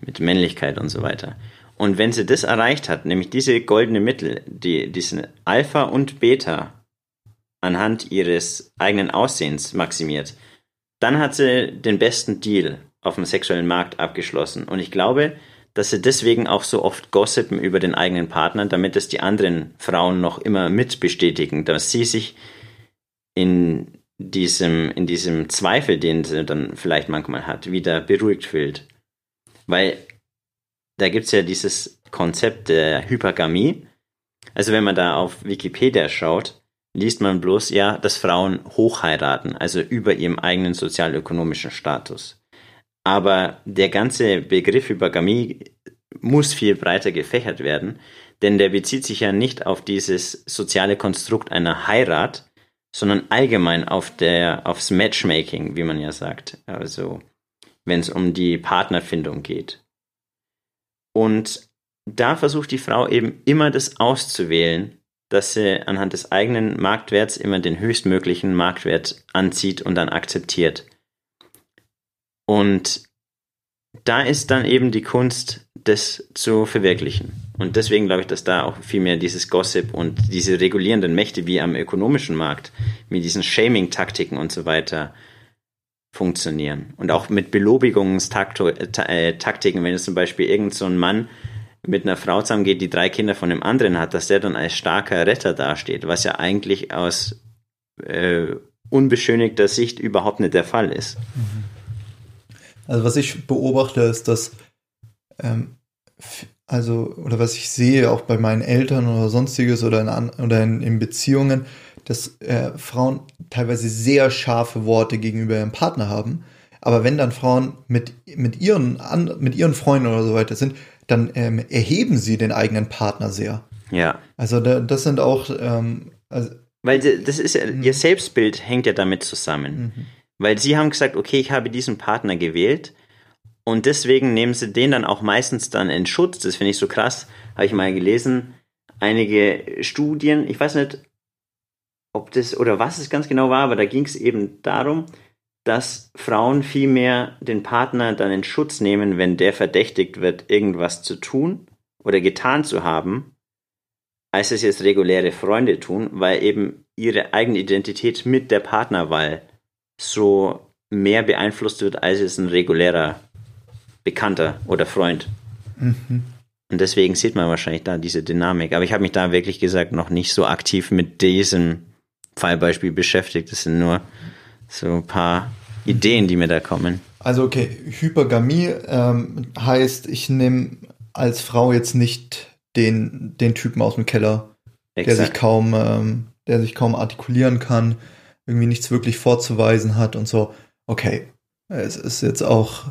Mit Männlichkeit und so weiter. Und wenn sie das erreicht hat, nämlich diese goldene Mittel, die diesen Alpha und Beta anhand ihres eigenen Aussehens maximiert, dann hat sie den besten Deal auf dem sexuellen Markt abgeschlossen. Und ich glaube, dass sie deswegen auch so oft gossipen über den eigenen Partner, damit es die anderen Frauen noch immer mitbestätigen, dass sie sich in diesem, in diesem Zweifel, den sie dann vielleicht manchmal hat, wieder beruhigt fühlt. Weil da gibt es ja dieses Konzept der Hypergamie. Also wenn man da auf Wikipedia schaut, liest man bloß ja, dass Frauen hochheiraten, also über ihrem eigenen sozialökonomischen Status. Aber der ganze Begriff Hypergamie muss viel breiter gefächert werden, denn der bezieht sich ja nicht auf dieses soziale Konstrukt einer Heirat, sondern allgemein auf der, aufs Matchmaking, wie man ja sagt. Also, wenn es um die Partnerfindung geht. Und da versucht die Frau eben immer das auszuwählen, dass sie anhand des eigenen Marktwerts immer den höchstmöglichen Marktwert anzieht und dann akzeptiert. Und da ist dann eben die Kunst, das zu verwirklichen. Und deswegen glaube ich, dass da auch viel mehr dieses Gossip und diese regulierenden Mächte wie am ökonomischen Markt mit diesen Shaming-Taktiken und so weiter funktionieren. Und auch mit Belobigungstaktiken, wenn es zum Beispiel irgend so ein Mann mit einer Frau zusammengeht, die drei Kinder von einem anderen hat, dass der dann als starker Retter dasteht, was ja eigentlich aus äh, unbeschönigter Sicht überhaupt nicht der Fall ist. Also was ich beobachte, ist, dass ähm, also oder was ich sehe auch bei meinen Eltern oder sonstiges oder in, oder in, in Beziehungen, dass äh, Frauen teilweise sehr scharfe Worte gegenüber ihrem Partner haben. Aber wenn dann Frauen mit, mit, ihren, an, mit ihren Freunden oder so weiter sind, dann ähm, erheben sie den eigenen Partner sehr. Ja. Also da, das sind auch. Ähm, also, Weil das ist ja, ihr Selbstbild hängt ja damit zusammen. Mhm. Weil sie haben gesagt, okay, ich habe diesen Partner gewählt und deswegen nehmen sie den dann auch meistens dann in Schutz. Das finde ich so krass. Habe ich mal gelesen. Einige Studien, ich weiß nicht, ob das oder was es ganz genau war, aber da ging es eben darum, dass Frauen viel mehr den Partner dann in Schutz nehmen, wenn der verdächtigt wird, irgendwas zu tun oder getan zu haben, als es jetzt reguläre Freunde tun, weil eben ihre eigene Identität mit der Partnerwahl so mehr beeinflusst wird, als es ein regulärer Bekannter oder Freund. Mhm. Und deswegen sieht man wahrscheinlich da diese Dynamik. Aber ich habe mich da wirklich gesagt noch nicht so aktiv mit diesem Fallbeispiel beschäftigt. Das sind nur so ein paar Ideen, die mir da kommen. Also okay, Hypergamie ähm, heißt, ich nehme als Frau jetzt nicht den, den Typen aus dem Keller, Exakt. der sich kaum, ähm, der sich kaum artikulieren kann, irgendwie nichts wirklich vorzuweisen hat und so. Okay, es ist jetzt auch,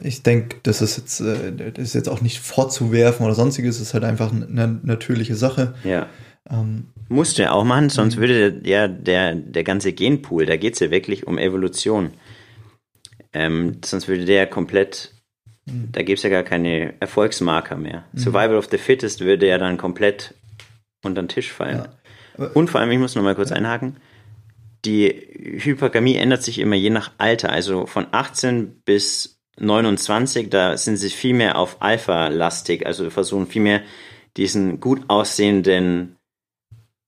ich denke, das ist jetzt, äh, das ist jetzt auch nicht vorzuwerfen oder sonstiges, es ist halt einfach eine natürliche Sache. Ja. Ähm, Musste er auch machen, sonst mhm. würde ja der, der ganze Genpool, da geht es ja wirklich um Evolution. Ähm, sonst würde der komplett, mhm. da gibt es ja gar keine Erfolgsmarker mehr. Mhm. Survival of the Fittest würde ja dann komplett unter den Tisch fallen. Ja. Und vor allem, ich muss noch mal kurz einhaken, die Hypergamie ändert sich immer je nach Alter. Also von 18 bis 29, da sind sie viel mehr auf Alpha-lastig, also versuchen viel mehr diesen gut aussehenden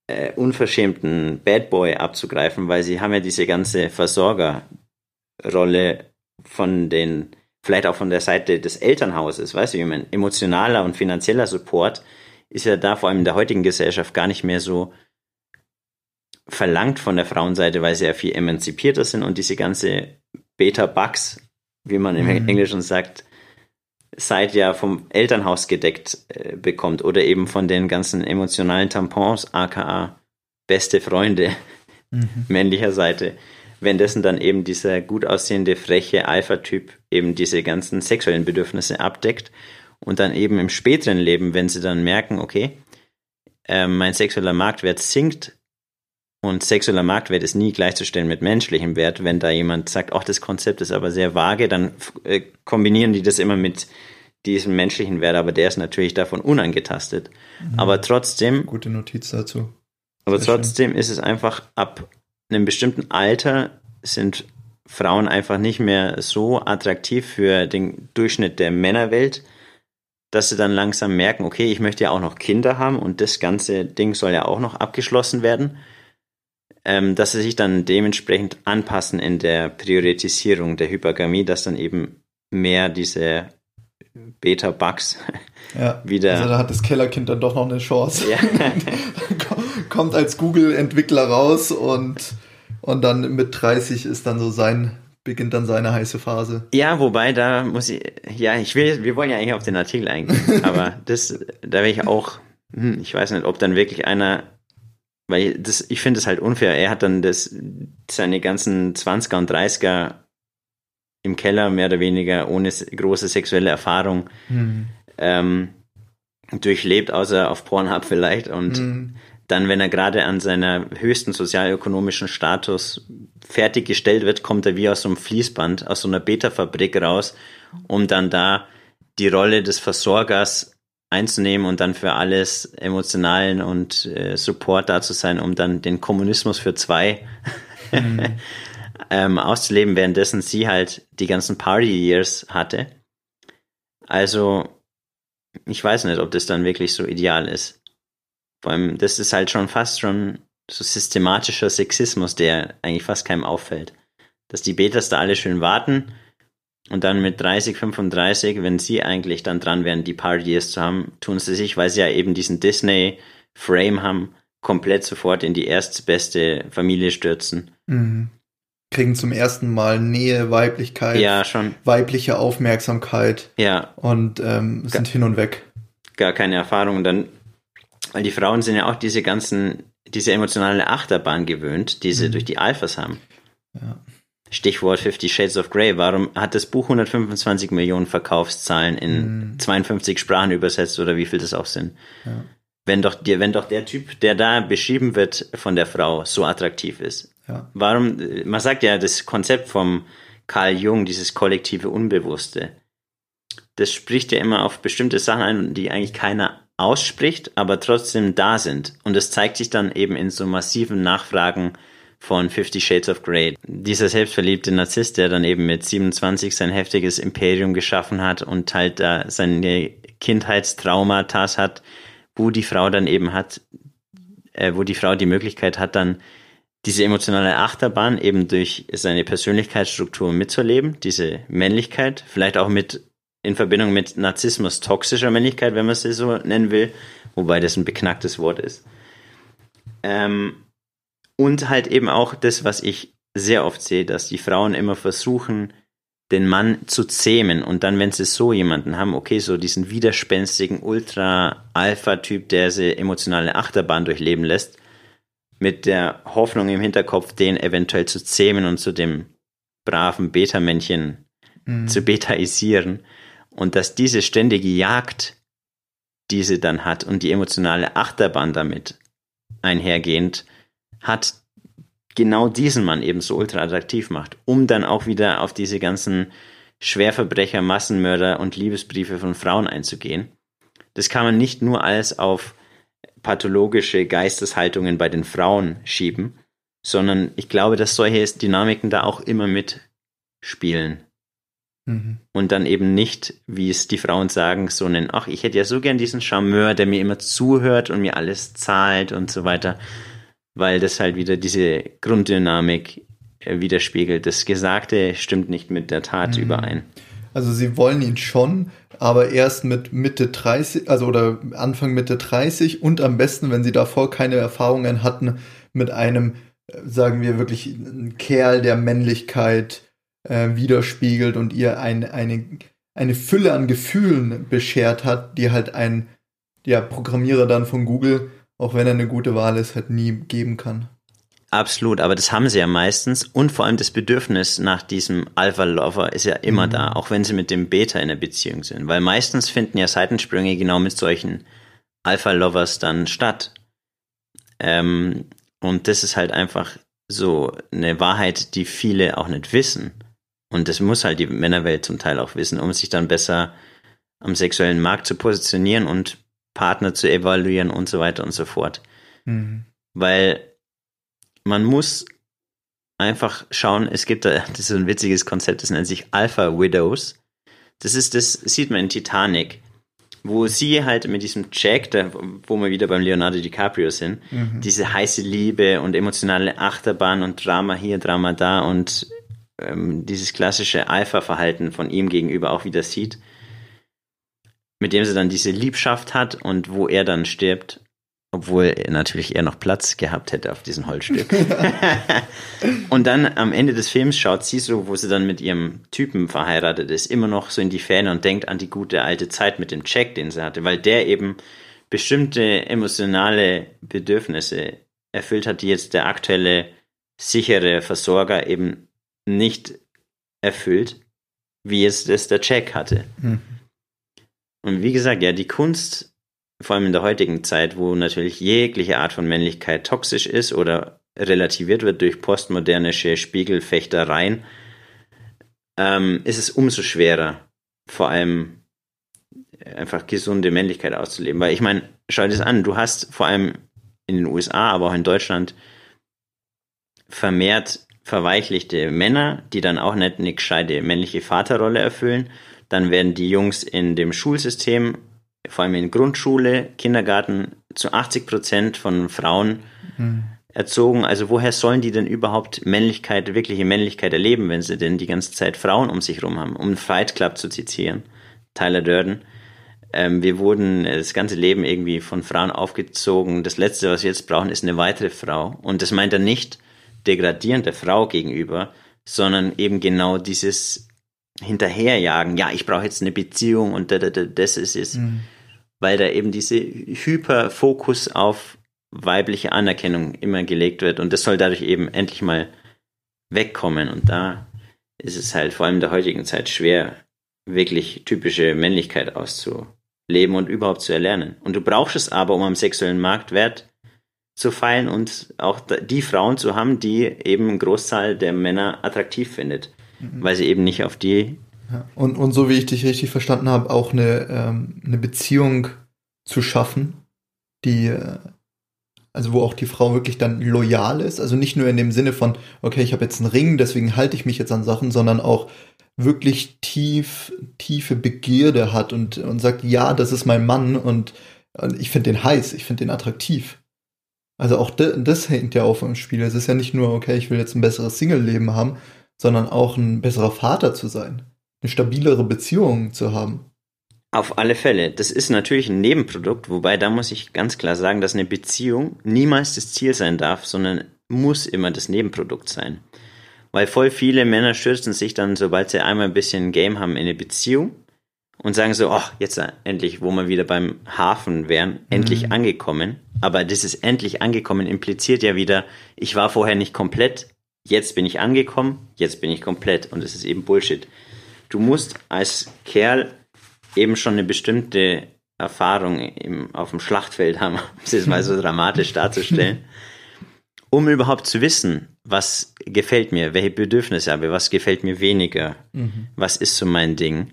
äh, unverschämten Bad Boy abzugreifen, weil sie haben ja diese ganze Versorgerrolle von den, vielleicht auch von der Seite des Elternhauses, weißt du, wie man, emotionaler und finanzieller Support ist ja da vor allem in der heutigen Gesellschaft gar nicht mehr so verlangt von der Frauenseite, weil sie ja viel emanzipierter sind und diese ganze Beta-Bugs, wie man im mhm. Englischen sagt, Seite ja vom Elternhaus gedeckt äh, bekommt oder eben von den ganzen emotionalen Tampons, aka beste Freunde mhm. männlicher Seite, wenn dessen dann eben dieser gut aussehende, freche Alpha-Typ eben diese ganzen sexuellen Bedürfnisse abdeckt und dann eben im späteren Leben, wenn sie dann merken, okay, äh, mein sexueller Marktwert sinkt und sexueller Marktwert ist nie gleichzustellen mit menschlichem Wert. Wenn da jemand sagt, ach, das Konzept ist aber sehr vage, dann äh, kombinieren die das immer mit diesem menschlichen Wert, aber der ist natürlich davon unangetastet. Mhm. Aber trotzdem. Gute Notiz dazu. Aber sehr trotzdem schön. ist es einfach ab einem bestimmten Alter sind Frauen einfach nicht mehr so attraktiv für den Durchschnitt der Männerwelt, dass sie dann langsam merken, okay, ich möchte ja auch noch Kinder haben und das ganze Ding soll ja auch noch abgeschlossen werden ähm, dass sie sich dann dementsprechend anpassen in der Priorisierung der Hypergamie, dass dann eben mehr diese Beta-Bugs ja, wieder. Also da hat das Kellerkind dann doch noch eine Chance. Ja. Kommt als Google-Entwickler raus und, und dann mit 30 ist dann so sein, beginnt dann seine heiße Phase. Ja, wobei da muss ich, ja, ich will, wir wollen ja eigentlich auf den Artikel eingehen, aber das, da wäre ich auch, hm, ich weiß nicht, ob dann wirklich einer weil das, ich finde es halt unfair. Er hat dann das, seine ganzen 20er und 30er im Keller mehr oder weniger ohne große sexuelle Erfahrung mhm. ähm, durchlebt, außer auf Pornhub vielleicht. Und mhm. dann, wenn er gerade an seiner höchsten sozialökonomischen Status fertiggestellt wird, kommt er wie aus so einem Fließband, aus so einer Beta-Fabrik raus, um dann da die Rolle des Versorgers einzunehmen und dann für alles emotionalen und äh, Support da zu sein, um dann den Kommunismus für zwei mhm. ähm, auszuleben, währenddessen sie halt die ganzen Party-Years hatte. Also, ich weiß nicht, ob das dann wirklich so ideal ist. Vor allem, das ist halt schon fast schon so systematischer Sexismus, der eigentlich fast keinem auffällt. Dass die Betas da alle schön warten und dann mit 30, 35, wenn sie eigentlich dann dran wären, die Party Years zu haben, tun sie sich, weil sie ja eben diesen Disney-Frame haben, komplett sofort in die erstbeste Familie stürzen. Mhm. Kriegen zum ersten Mal Nähe, Weiblichkeit, ja, schon. weibliche Aufmerksamkeit. Ja. Und ähm, sind gar, hin und weg. Gar keine Erfahrung. Und dann, weil die Frauen sind ja auch diese ganzen, diese emotionale Achterbahn gewöhnt, die sie mhm. durch die Alphas haben. Ja. Stichwort Fifty Shades of Grey. Warum hat das Buch 125 Millionen Verkaufszahlen in mm. 52 Sprachen übersetzt oder wie viel das auch sind? Ja. Wenn doch der, wenn doch der Typ, der da beschrieben wird von der Frau, so attraktiv ist. Ja. Warum, man sagt ja, das Konzept vom Carl Jung, dieses kollektive Unbewusste, das spricht ja immer auf bestimmte Sachen ein, die eigentlich keiner ausspricht, aber trotzdem da sind. Und das zeigt sich dann eben in so massiven Nachfragen von Fifty Shades of Grey. Dieser selbstverliebte Narzisst, der dann eben mit 27 sein heftiges Imperium geschaffen hat und halt da seine Kindheitstraumata hat, wo die Frau dann eben hat, äh, wo die Frau die Möglichkeit hat, dann diese emotionale Achterbahn eben durch seine Persönlichkeitsstruktur mitzuleben, diese Männlichkeit, vielleicht auch mit in Verbindung mit Narzissmus toxischer Männlichkeit, wenn man es so nennen will, wobei das ein beknacktes Wort ist. Ähm, und halt eben auch das, was ich sehr oft sehe, dass die Frauen immer versuchen, den Mann zu zähmen und dann, wenn sie so jemanden haben, okay, so diesen widerspenstigen Ultra-Alpha-Typ, der sie emotionale Achterbahn durchleben lässt, mit der Hoffnung im Hinterkopf, den eventuell zu zähmen und zu dem braven Beta-Männchen mhm. zu betaisieren. Und dass diese ständige Jagd, die sie dann hat und die emotionale Achterbahn damit einhergehend, hat genau diesen Mann eben so ultra attraktiv macht, um dann auch wieder auf diese ganzen Schwerverbrecher, Massenmörder und Liebesbriefe von Frauen einzugehen. Das kann man nicht nur alles auf pathologische Geisteshaltungen bei den Frauen schieben, sondern ich glaube, dass solche Dynamiken da auch immer mitspielen. Mhm. Und dann eben nicht, wie es die Frauen sagen, so einen, ach, ich hätte ja so gern diesen Charmeur, der mir immer zuhört und mir alles zahlt und so weiter, weil das halt wieder diese Grunddynamik äh, widerspiegelt. Das Gesagte stimmt nicht mit der Tat mhm. überein. Also sie wollen ihn schon, aber erst mit Mitte 30, also oder Anfang Mitte 30 und am besten, wenn sie davor keine Erfahrungen hatten, mit einem, äh, sagen wir wirklich, ein Kerl der Männlichkeit äh, widerspiegelt und ihr ein, eine, eine Fülle an Gefühlen beschert hat, die halt ein ja, Programmierer dann von Google, auch wenn er eine gute Wahl ist, halt nie geben kann. Absolut, aber das haben sie ja meistens und vor allem das Bedürfnis nach diesem Alpha-Lover ist ja immer mhm. da, auch wenn sie mit dem Beta in der Beziehung sind, weil meistens finden ja Seitensprünge genau mit solchen Alpha-Lovers dann statt. Ähm, und das ist halt einfach so eine Wahrheit, die viele auch nicht wissen. Und das muss halt die Männerwelt zum Teil auch wissen, um sich dann besser am sexuellen Markt zu positionieren und Partner zu evaluieren und so weiter und so fort. Mhm. Weil man muss einfach schauen, es gibt da, das ist so ein witziges Konzept, das nennt sich Alpha Widows. Das ist, das sieht man in Titanic, wo sie halt mit diesem Jack, da, wo wir wieder beim Leonardo DiCaprio sind, mhm. diese heiße Liebe und emotionale Achterbahn und Drama hier, Drama da und ähm, dieses klassische Alpha-Verhalten von ihm gegenüber auch wieder sieht, mit dem sie dann diese Liebschaft hat und wo er dann stirbt obwohl natürlich er noch Platz gehabt hätte auf diesem Holzstück. und dann am Ende des Films schaut sie so, wo sie dann mit ihrem Typen verheiratet ist, immer noch so in die Ferne und denkt an die gute alte Zeit mit dem Check, den sie hatte, weil der eben bestimmte emotionale Bedürfnisse erfüllt hat, die jetzt der aktuelle sichere Versorger eben nicht erfüllt, wie es das der Check hatte. Mhm. Und wie gesagt, ja, die Kunst vor allem in der heutigen Zeit, wo natürlich jegliche Art von Männlichkeit toxisch ist oder relativiert wird durch postmodernische Spiegelfechtereien, ähm, ist es umso schwerer, vor allem einfach gesunde Männlichkeit auszuleben. Weil ich meine, schau dir das an, du hast vor allem in den USA, aber auch in Deutschland vermehrt verweichlichte Männer, die dann auch nicht eine gescheite männliche Vaterrolle erfüllen. Dann werden die Jungs in dem Schulsystem vor allem in Grundschule, Kindergarten, zu 80 Prozent von Frauen mhm. erzogen. Also woher sollen die denn überhaupt Männlichkeit, wirkliche Männlichkeit erleben, wenn sie denn die ganze Zeit Frauen um sich herum haben? Um Fight Club zu zitieren, Tyler Durden. Ähm, wir wurden das ganze Leben irgendwie von Frauen aufgezogen. Das Letzte, was wir jetzt brauchen, ist eine weitere Frau. Und das meint er nicht degradierend der Frau gegenüber, sondern eben genau dieses hinterherjagen, ja, ich brauche jetzt eine Beziehung und da, da, da, das ist es. Mhm. Weil da eben diese Hyperfokus auf weibliche Anerkennung immer gelegt wird und das soll dadurch eben endlich mal wegkommen und da ist es halt vor allem in der heutigen Zeit schwer, wirklich typische Männlichkeit auszuleben und überhaupt zu erlernen. Und du brauchst es aber, um am sexuellen Marktwert zu feilen und auch die Frauen zu haben, die eben einen Großteil der Männer attraktiv findet mhm. weil sie eben nicht auf die. Ja. Und, und so wie ich dich richtig verstanden habe, auch eine, ähm, eine Beziehung zu schaffen, die äh, Also wo auch die Frau wirklich dann loyal ist. Also nicht nur in dem Sinne von, okay, ich habe jetzt einen Ring, deswegen halte ich mich jetzt an Sachen, sondern auch wirklich tief, tiefe Begierde hat und, und sagt, ja, das ist mein Mann und, und ich finde den heiß, ich finde den attraktiv. Also auch das hängt ja auf im Spiel. Es ist ja nicht nur, okay, ich will jetzt ein besseres Single-Leben haben, sondern auch ein besserer Vater zu sein, eine stabilere Beziehung zu haben. Auf alle Fälle. Das ist natürlich ein Nebenprodukt, wobei da muss ich ganz klar sagen, dass eine Beziehung niemals das Ziel sein darf, sondern muss immer das Nebenprodukt sein. Weil voll viele Männer stürzen sich dann, sobald sie einmal ein bisschen Game haben, in eine Beziehung und sagen so, oh, jetzt endlich, wo wir wieder beim Hafen wären, endlich mhm. angekommen. Aber dieses endlich angekommen impliziert ja wieder, ich war vorher nicht komplett, jetzt bin ich angekommen, jetzt bin ich komplett. Und es ist eben Bullshit. Du musst als Kerl eben schon eine bestimmte Erfahrung im, auf dem Schlachtfeld haben, um es mal so dramatisch darzustellen um überhaupt zu wissen, was gefällt mir, welche Bedürfnisse habe, was gefällt mir weniger, mhm. was ist so mein Ding.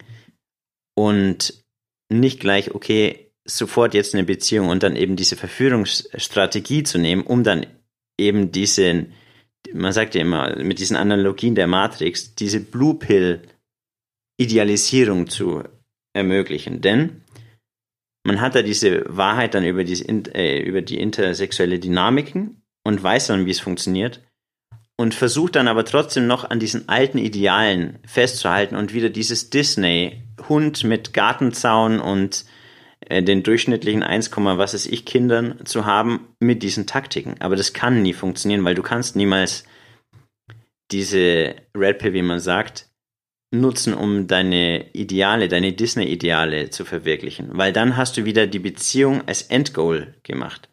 Und nicht gleich, okay, sofort jetzt eine Beziehung und dann eben diese Verführungsstrategie zu nehmen, um dann eben diesen, man sagt ja immer, mit diesen Analogien der Matrix, diese Blue Pill Idealisierung zu ermöglichen. Denn man hat da diese Wahrheit dann über, diese, äh, über die intersexuelle Dynamiken und weiß dann, wie es funktioniert und versucht dann aber trotzdem noch an diesen alten Idealen festzuhalten und wieder dieses Disney-Hund mit Gartenzaun und den durchschnittlichen 1, was ist ich Kindern zu haben mit diesen Taktiken. Aber das kann nie funktionieren, weil du kannst niemals diese Red Pill, wie man sagt, nutzen, um deine Ideale, deine Disney-Ideale zu verwirklichen. Weil dann hast du wieder die Beziehung als Endgoal gemacht.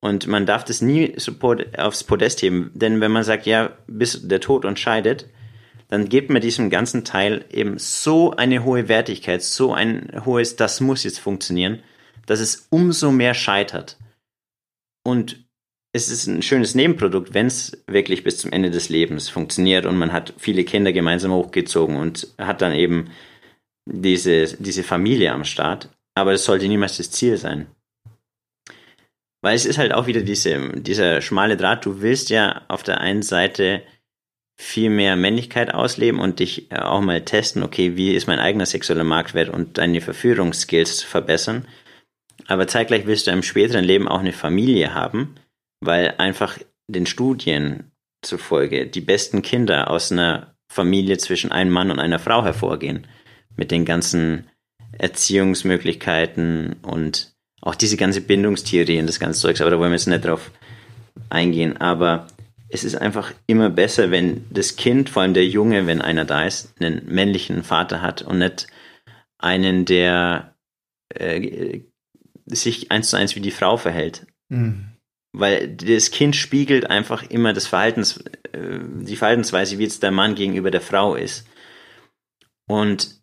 Und man darf das nie aufs Podest heben, denn wenn man sagt, ja, bis der Tod uns scheidet, dann gibt man diesem ganzen Teil eben so eine hohe Wertigkeit, so ein hohes, das muss jetzt funktionieren, dass es umso mehr scheitert. Und es ist ein schönes Nebenprodukt, wenn es wirklich bis zum Ende des Lebens funktioniert und man hat viele Kinder gemeinsam hochgezogen und hat dann eben diese, diese Familie am Start. Aber es sollte niemals das Ziel sein. Weil es ist halt auch wieder diese, dieser schmale Draht. Du willst ja auf der einen Seite viel mehr Männlichkeit ausleben und dich äh, auch mal testen, okay, wie ist mein eigener sexueller Marktwert und deine Verführungsskills verbessern. Aber zeitgleich willst du im späteren Leben auch eine Familie haben, weil einfach den Studien zufolge die besten Kinder aus einer Familie zwischen einem Mann und einer Frau hervorgehen. Mit den ganzen Erziehungsmöglichkeiten und auch diese ganze Bindungstheorie und das ganze Zeugs, aber da wollen wir jetzt nicht drauf eingehen. Aber es ist einfach immer besser, wenn das Kind, vor allem der Junge, wenn einer da ist, einen männlichen Vater hat und nicht einen, der äh, sich eins zu eins wie die Frau verhält. Mhm. Weil das Kind spiegelt einfach immer das Verhaltens, äh, die Verhaltensweise, wie jetzt der Mann gegenüber der Frau ist. Und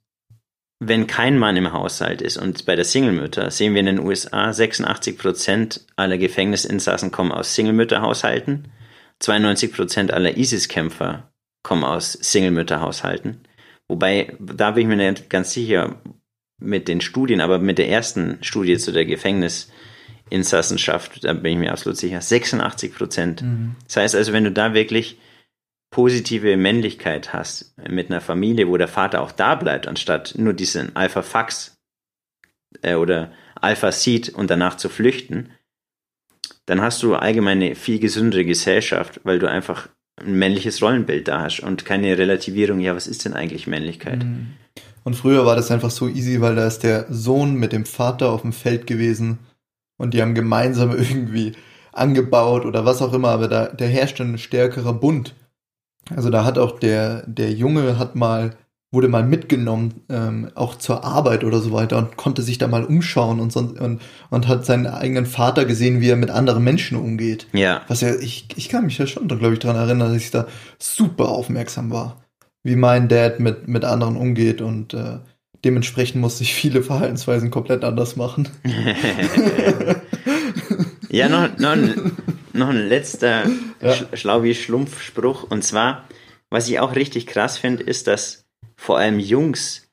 wenn kein Mann im Haushalt ist und bei der Single-Mütter sehen wir in den USA 86 Prozent aller Gefängnisinsassen kommen aus Single-Mütter-Haushalten, 92 Prozent aller ISIS-Kämpfer kommen aus Single-Mütter-Haushalten. Wobei, da bin ich mir nicht ganz sicher mit den Studien, aber mit der ersten Studie zu der Gefängnisinsassenschaft, da bin ich mir absolut sicher, 86 Prozent. Mhm. Das heißt also, wenn du da wirklich positive Männlichkeit hast mit einer Familie, wo der Vater auch da bleibt, anstatt nur diesen Alpha-Fax äh, oder Alpha-Seed und danach zu flüchten, dann hast du allgemein eine viel gesündere Gesellschaft, weil du einfach ein männliches Rollenbild da hast und keine Relativierung, ja, was ist denn eigentlich Männlichkeit? Mhm. Und früher war das einfach so easy, weil da ist der Sohn mit dem Vater auf dem Feld gewesen und die haben gemeinsam irgendwie angebaut oder was auch immer, aber da, der herrscht ein stärkerer Bund. Also da hat auch der, der Junge hat mal, wurde mal mitgenommen, ähm, auch zur Arbeit oder so weiter und konnte sich da mal umschauen und, sonst, und, und hat seinen eigenen Vater gesehen, wie er mit anderen Menschen umgeht. Ja. Was ja, ich, ich kann mich ja schon, glaube ich, daran erinnern, dass ich da super aufmerksam war, wie mein Dad mit, mit anderen umgeht und äh, dementsprechend musste ich viele Verhaltensweisen komplett anders machen. ja, noch, noch, noch ein letzter ja. Sch schlau wie Schlumpfspruch. Und zwar, was ich auch richtig krass finde, ist, dass vor allem Jungs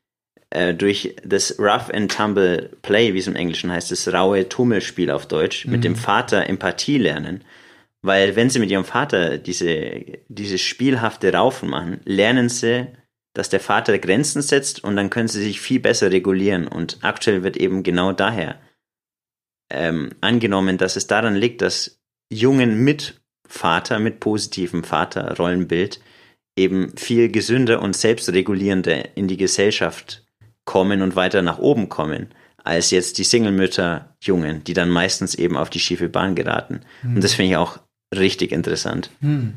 äh, durch das Rough and Tumble Play, wie es im Englischen heißt, das raue Tummelspiel auf Deutsch, mhm. mit dem Vater Empathie lernen. Weil wenn sie mit ihrem Vater diese, dieses spielhafte Raufen machen, lernen sie, dass der Vater Grenzen setzt und dann können sie sich viel besser regulieren. Und aktuell wird eben genau daher ähm, angenommen, dass es daran liegt, dass Jungen mit Vater, mit positivem Vaterrollenbild eben viel gesünder und selbstregulierender in die Gesellschaft kommen und weiter nach oben kommen, als jetzt die Single-Mütter Jungen, die dann meistens eben auf die schiefe Bahn geraten. Hm. Und das finde ich auch richtig interessant. Hm.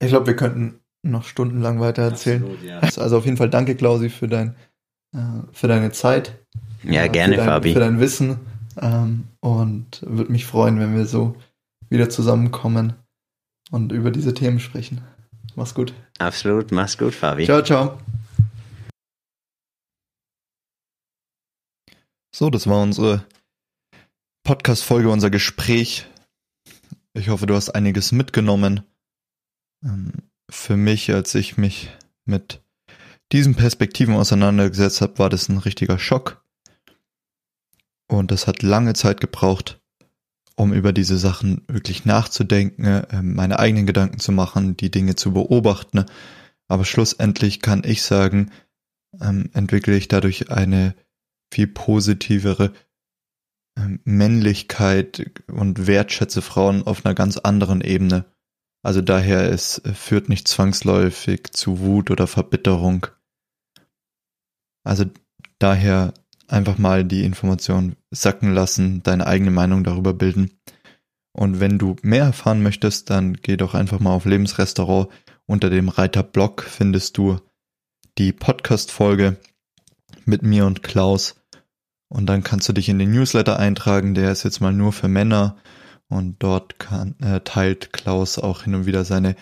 Ich glaube, wir könnten noch stundenlang weiter erzählen. Absolut, ja. Also auf jeden Fall danke, Klausi, für, dein, äh, für deine Zeit. Ja, äh, gerne, für dein, Fabi. Für dein Wissen. Ähm, und würde mich freuen, wenn wir so wieder zusammenkommen und über diese Themen sprechen. Mach's gut. Absolut, mach's gut, Fabi. Ciao, ciao. So, das war unsere Podcast-Folge, unser Gespräch. Ich hoffe, du hast einiges mitgenommen. Ähm, für mich, als ich mich mit diesen Perspektiven auseinandergesetzt habe, war das ein richtiger Schock. Und das hat lange Zeit gebraucht, um über diese Sachen wirklich nachzudenken, äh, meine eigenen Gedanken zu machen, die Dinge zu beobachten. Aber schlussendlich kann ich sagen, ähm, entwickle ich dadurch eine viel positivere ähm, Männlichkeit und wertschätze Frauen auf einer ganz anderen Ebene. Also daher, es äh, führt nicht zwangsläufig zu Wut oder Verbitterung. Also daher einfach mal die Information sacken lassen, deine eigene Meinung darüber bilden. Und wenn du mehr erfahren möchtest, dann geh doch einfach mal auf Lebensrestaurant. Unter dem Reiter Blog findest du die Podcast-Folge mit mir und Klaus. Und dann kannst du dich in den Newsletter eintragen. Der ist jetzt mal nur für Männer. Und dort kann, äh, teilt Klaus auch hin und wieder seine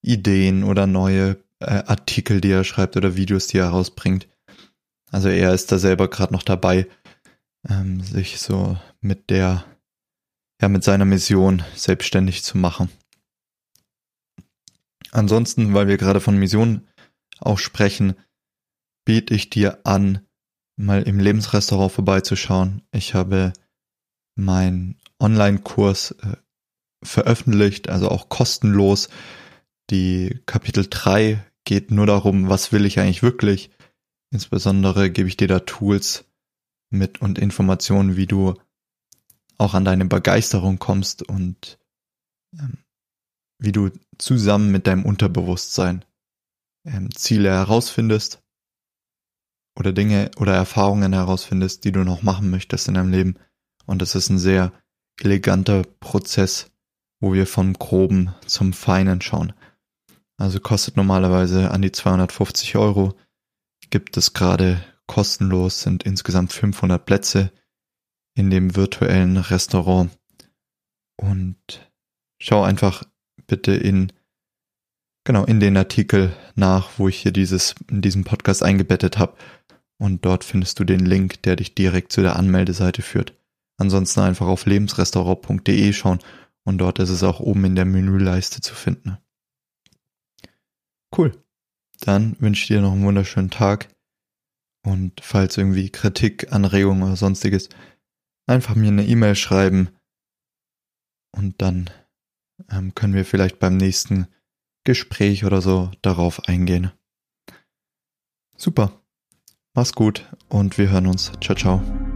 Ideen oder neue äh, Artikel, die er schreibt oder Videos, die er rausbringt. Also er ist da selber gerade noch dabei, ähm, sich so mit der, ja, mit seiner Mission selbstständig zu machen. Ansonsten, weil wir gerade von Mission auch sprechen, biete ich dir an, mal im Lebensrestaurant vorbeizuschauen. Ich habe meinen Online-Kurs äh, veröffentlicht, also auch kostenlos. Die Kapitel 3 geht nur darum, was will ich eigentlich wirklich. Insbesondere gebe ich dir da Tools mit und Informationen, wie du auch an deine Begeisterung kommst und ähm, wie du zusammen mit deinem Unterbewusstsein ähm, Ziele herausfindest oder Dinge oder Erfahrungen herausfindest, die du noch machen möchtest in deinem Leben. Und das ist ein sehr eleganter Prozess, wo wir vom Groben zum Feinen schauen. Also kostet normalerweise an die 250 Euro gibt es gerade kostenlos, sind insgesamt 500 Plätze in dem virtuellen Restaurant. Und schau einfach bitte in, genau, in den Artikel nach, wo ich hier dieses, in diesem Podcast eingebettet habe. Und dort findest du den Link, der dich direkt zu der Anmeldeseite führt. Ansonsten einfach auf lebensrestaurant.de schauen und dort ist es auch oben in der Menüleiste zu finden. Cool. Dann wünsche ich dir noch einen wunderschönen Tag. Und falls irgendwie Kritik, Anregungen oder sonstiges, einfach mir eine E-Mail schreiben. Und dann ähm, können wir vielleicht beim nächsten Gespräch oder so darauf eingehen. Super. Mach's gut und wir hören uns. Ciao, ciao.